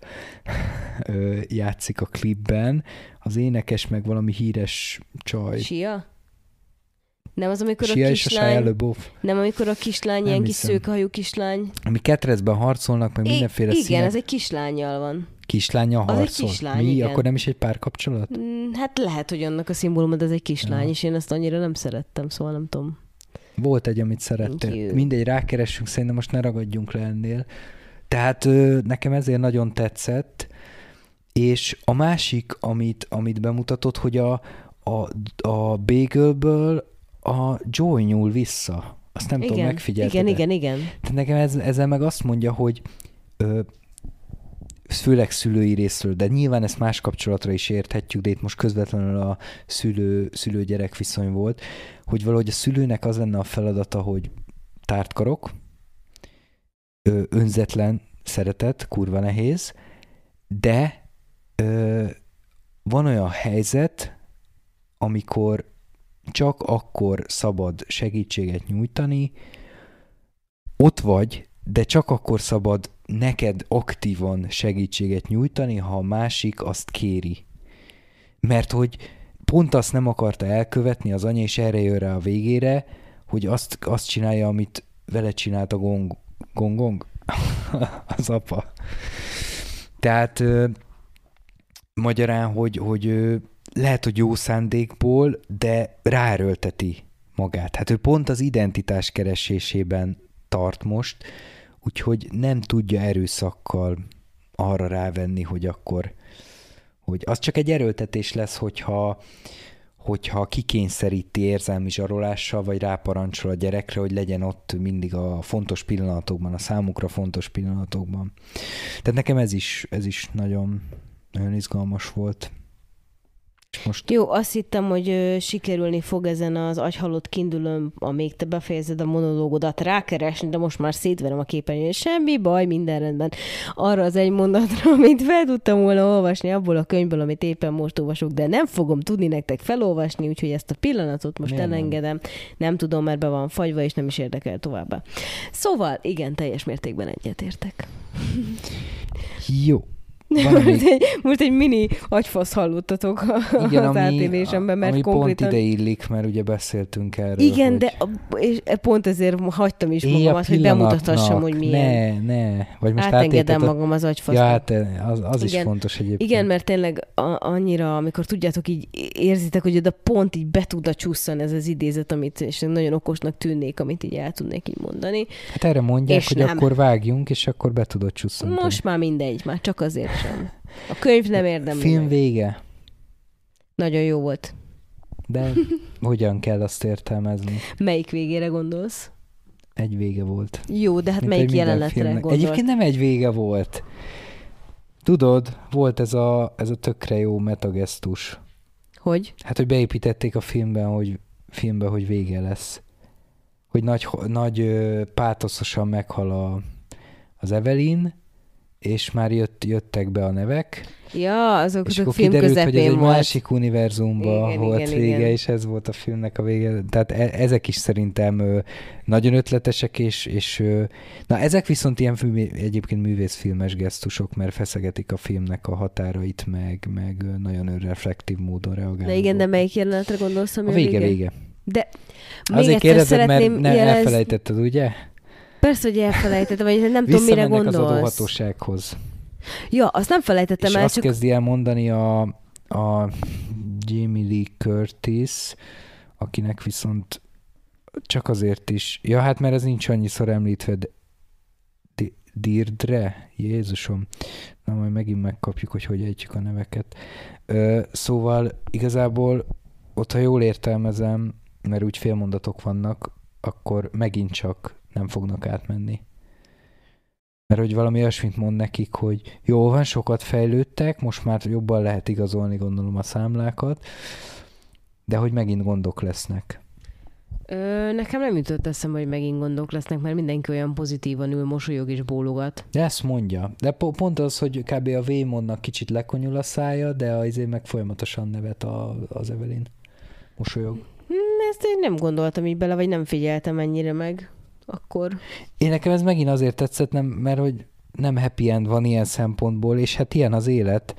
ö, játszik a klipben, az énekes meg valami híres csaj. Sia? Nem az, amikor Sia a és a kislány... Nem, amikor a kislány, Nem ilyen kis hiszem. szőkehajú kislány. Ami ketrecben harcolnak, meg I- mindenféle igen, színek. ez egy kislányjal van. Kislánya az egy harcol. kislány, Mi? igen. Akkor nem is egy párkapcsolat? Mm, Hát lehet, hogy annak a szimbóluma, de ez egy kislány, Ja. és én ezt annyira nem szerettem, szóval nem tudom. Volt egy, amit szerettél. Mindegy, rákeressünk, szerintem most ne ragadjunk le ennél. Tehát nekem ezért nagyon tetszett, és a másik, amit, amit bemutatott, hogy a, a, a Bagelből a Joy nyúl vissza. Azt nem tudom, igen, megfigyelted igen, igen, igen. Tehát nekem ez, ezzel meg azt mondja, hogy ö, főleg szülői részről, de nyilván ezt más kapcsolatra is érthetjük, de itt most közvetlenül a szülő, szülő-gyerek viszony volt, hogy valahogy a szülőnek az lenne a feladata, hogy tártkarok, ö, önzetlen szeretet, kurva nehéz, de ö, van olyan helyzet, amikor csak akkor szabad segítséget nyújtani, ott vagy, de csak akkor szabad neked aktívan segítséget nyújtani, ha a másik azt kéri. Mert hogy pont azt nem akarta elkövetni az anya, és erre jön rá a végére, hogy azt, azt csinálja, amit vele csinált a gong, gongong, az apa. Tehát ö, magyarán, hogy, hogy ö, lehet, hogy jó szándékból, de ráerőlteti magát. Hát ő pont az identitás keresésében tart most, úgyhogy nem tudja erőszakkal arra rávenni, hogy akkor, hogy az csak egy erőltetés lesz, hogyha, hogyha kikényszeríti érzelmi zsarolással, vagy ráparancsol a gyerekre, hogy legyen ott mindig a fontos pillanatokban, a számukra fontos pillanatokban. Tehát nekem ez is, ez is nagyon, nagyon izgalmas volt. Most Jó, azt hittem, hogy ö, sikerülni fog ezen az agyhalott kindülön, amíg te befejezed a monológodat rákeresni, de most már szétverem a képernyőn. Semmi baj, minden rendben. Arra az egy mondatra, amit fel tudtam volna olvasni abból a könyvből, amit éppen most olvasok, de nem fogom tudni nektek felolvasni, úgyhogy ezt a pillanatot most Miért nem? elengedem. Nem tudom, mert be van fagyva, és nem is érdekel továbbá. Szóval, igen, teljes mértékben egyetértek. jó. Most, egy, most egy mini agyfasz hallottatok Igen, az ami, átélésemben, mert ami konkrétan... pont ide illik, mert ugye beszéltünk erről, Igen, hogy... de a- és pont ezért hagytam is Éj a magamat, hogy bemutathassam, hogy milyen. Ne, ne. Vagy most Átengedem átélted a... magam az agyfasznak. Ja, hát eh, az, az is Igen. fontos egyébként. Igen, mert tényleg a, annyira, amikor tudjátok, így érzitek, hogy oda pont így be tud csusszan ez az idézet, amit és nagyon okosnak tűnnék, amit így el tudnék így mondani. Hát erre mondják, És hogy nem. akkor vágjunk, és akkor be tudod csusszantani. Most már mindegy, már csak azért sem. A könyv nem érdemli Film meg. vége. Nagyon jó volt. De hogyan kell azt értelmezni? Melyik végére gondolsz? Egy vége volt. Jó, de hát Mint melyik jelenetre gondolsz? Egyébként nem egy vége volt. Tudod, volt ez a, ez a tökre jó metagesztus. Hogy? Hát, hogy beépítették a filmben, hogy, filmben, hogy vége lesz. Hogy nagy, nagy pátoszosan meghal a, az Evelyn, és már jött, jöttek be a nevek, Ja, azok, és azok akkor film kiderült, hogy ez egy volt. másik univerzumban Igen, volt igen, vége, igen. és ez volt a filmnek a vége. Tehát e- ezek is szerintem ö, nagyon ötletesek, és, és ö, na ezek viszont ilyen film, egyébként művészfilmes gesztusok, mert feszegetik a filmnek a határait, meg, meg nagyon önreflektív módon reagálnak. Na igen, de melyik jelenetre gondolsz, ami A vége, vége. De még Azért kérdezed, mert szeretném ne, jelezni. elfelejtetted, ugye? Persze, hogy elfelejtettem, vagy nem tudom, mire Visszamennek az gondolsz. adóhatósághoz. Ja, azt nem felejtettem és el, azt csak kezdi el mondani a, a Jamie Lee Curtis, akinek viszont csak azért is, ja hát mert ez nincs annyiszor említve, de Di- Dirdre, Jézusom, na majd megint megkapjuk, hogy hogy ejtjük a neveket. Ö, szóval igazából ott, ha jól értelmezem, mert úgy félmondatok vannak, akkor megint csak nem fognak átmenni. Mert hogy valami olyasmit mond nekik, hogy jó van, sokat fejlődtek, most már jobban lehet igazolni, gondolom, a számlákat, de hogy megint gondok lesznek. Ö, nekem nem jutott eszembe, hogy megint gondok lesznek, mert mindenki olyan pozitívan ül, mosolyog és bólogat. De ezt mondja. De po- pont az, hogy kb. a Vémonnak kicsit lekonyul a szája, de azért meg folyamatosan nevet a, az Evelyn. Mosolyog. Hm, ezt én nem gondoltam így bele, vagy nem figyeltem ennyire meg. Akkor Én nekem ez megint azért tetszett, nem, mert hogy nem happy end van ilyen szempontból, és hát ilyen az élet.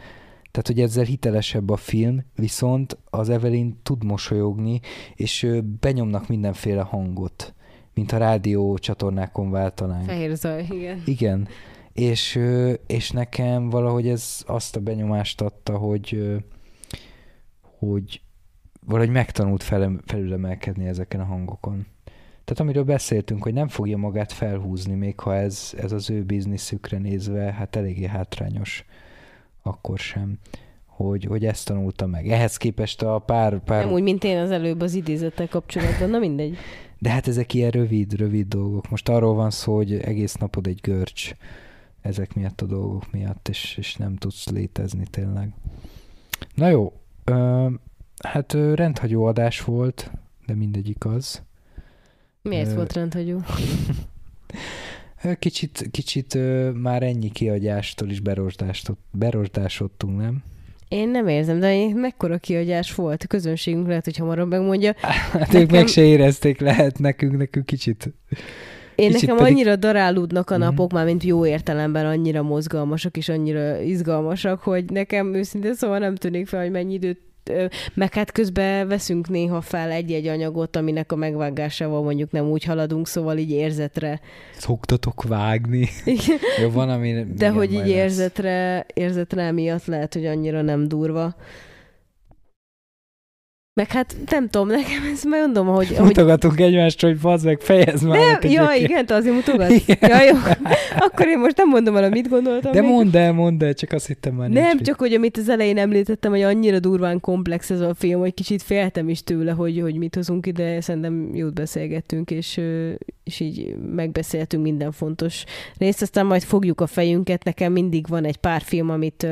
Tehát, hogy ezzel hitelesebb a film, viszont az Evelyn tud mosolyogni, és benyomnak mindenféle hangot, mint a rádió csatornákon váltanánk. fehér zaj, igen. Igen. És, és nekem valahogy ez azt a benyomást adta, hogy, hogy valahogy megtanult fel, felülemelkedni ezeken a hangokon. Tehát amiről beszéltünk, hogy nem fogja magát felhúzni, még ha ez, ez az ő bizniszükre nézve, hát eléggé hátrányos, akkor sem, hogy, hogy ezt tanulta meg. Ehhez képest a pár, pár Nem úgy, mint én az előbb az idézettel kapcsolatban, na mindegy. de hát ezek ilyen rövid, rövid dolgok. Most arról van szó, hogy egész napod egy görcs ezek miatt a dolgok miatt, és, és nem tudsz létezni tényleg. Na jó, ö, hát rendhagyó adás volt, de mindegyik az. Miért volt rendhagyó? Kicsit, kicsit már ennyi kiagyástól is berosdásodtunk, nem? Én nem érzem, de mekkora kiagyás volt. A közönségünk lehet, hogy hamarabb megmondja. Hát Nekem- ők meg se érezték, lehet nekünk, nekünk kicsit. Én Kicsit nekem pedig- annyira darálódnak a Mhm. napok, már mint jó értelemben annyira mozgalmasak és annyira izgalmasak, hogy nekem őszintén szóval nem tűnik fel, hogy mennyi időt meg hát közben veszünk néha fel egy-egy anyagot, aminek a megvágásával mondjuk nem úgy haladunk, szóval így érzetre. Szoktatok vágni. Jó, van, ami... De hogy így majd lesz. érzetre, érzetre emiatt lehet, hogy annyira nem durva. Meg hát nem tudom, nekem ez majd mondom, hogy... hogy Mutogatunk egymást, hogy bazd meg, fejezd már. nem, ja, igen, te azért mutogatsz? Ja, jó. Akkor én most nem mondom el, amit gondoltam. De még. mondd el, mondd el, csak azt hittem már Nem, nincs csak hogy amit az elején említettem, hogy annyira durván komplex ez a film, hogy kicsit féltem is tőle, hogy, hogy mit hozunk ide, szerintem jót beszélgettünk, és, és így megbeszéltünk minden fontos részt, aztán majd fogjuk a fejünket, nekem mindig van egy pár film, amit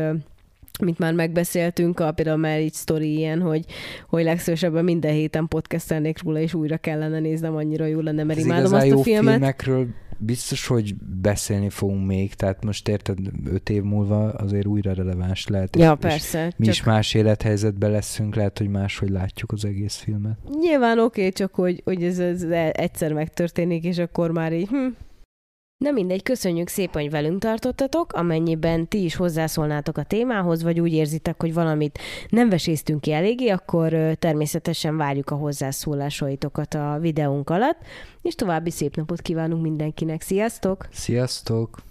amit már megbeszéltünk, a, például a Marriage Story ilyen, hogy, hogy legszívesebben minden héten podcastelnék róla, és újra kellene néznem, annyira jó lenne, mert Ez imádom azt a jó filmet. filmekről biztos, hogy beszélni fogunk még, tehát most érted, öt év múlva azért újra releváns lehet. és- Ja, és persze. Mi csak is más élethelyzetben leszünk, lehet, hogy máshogy látjuk az egész filmet. Nyilván oké, okay, csak hogy, hogy ez, ez egyszer megtörténik, és akkor már így, hm, Na mindegy, köszönjük szépen, hogy velünk tartottatok, amennyiben ti is hozzászólnátok a témához, vagy úgy érzitek, hogy valamit nem veséztünk ki eléggé, akkor természetesen várjuk a hozzászólásaitokat a videónk alatt, és további szép napot kívánunk mindenkinek. Sziasztok! Sziasztok!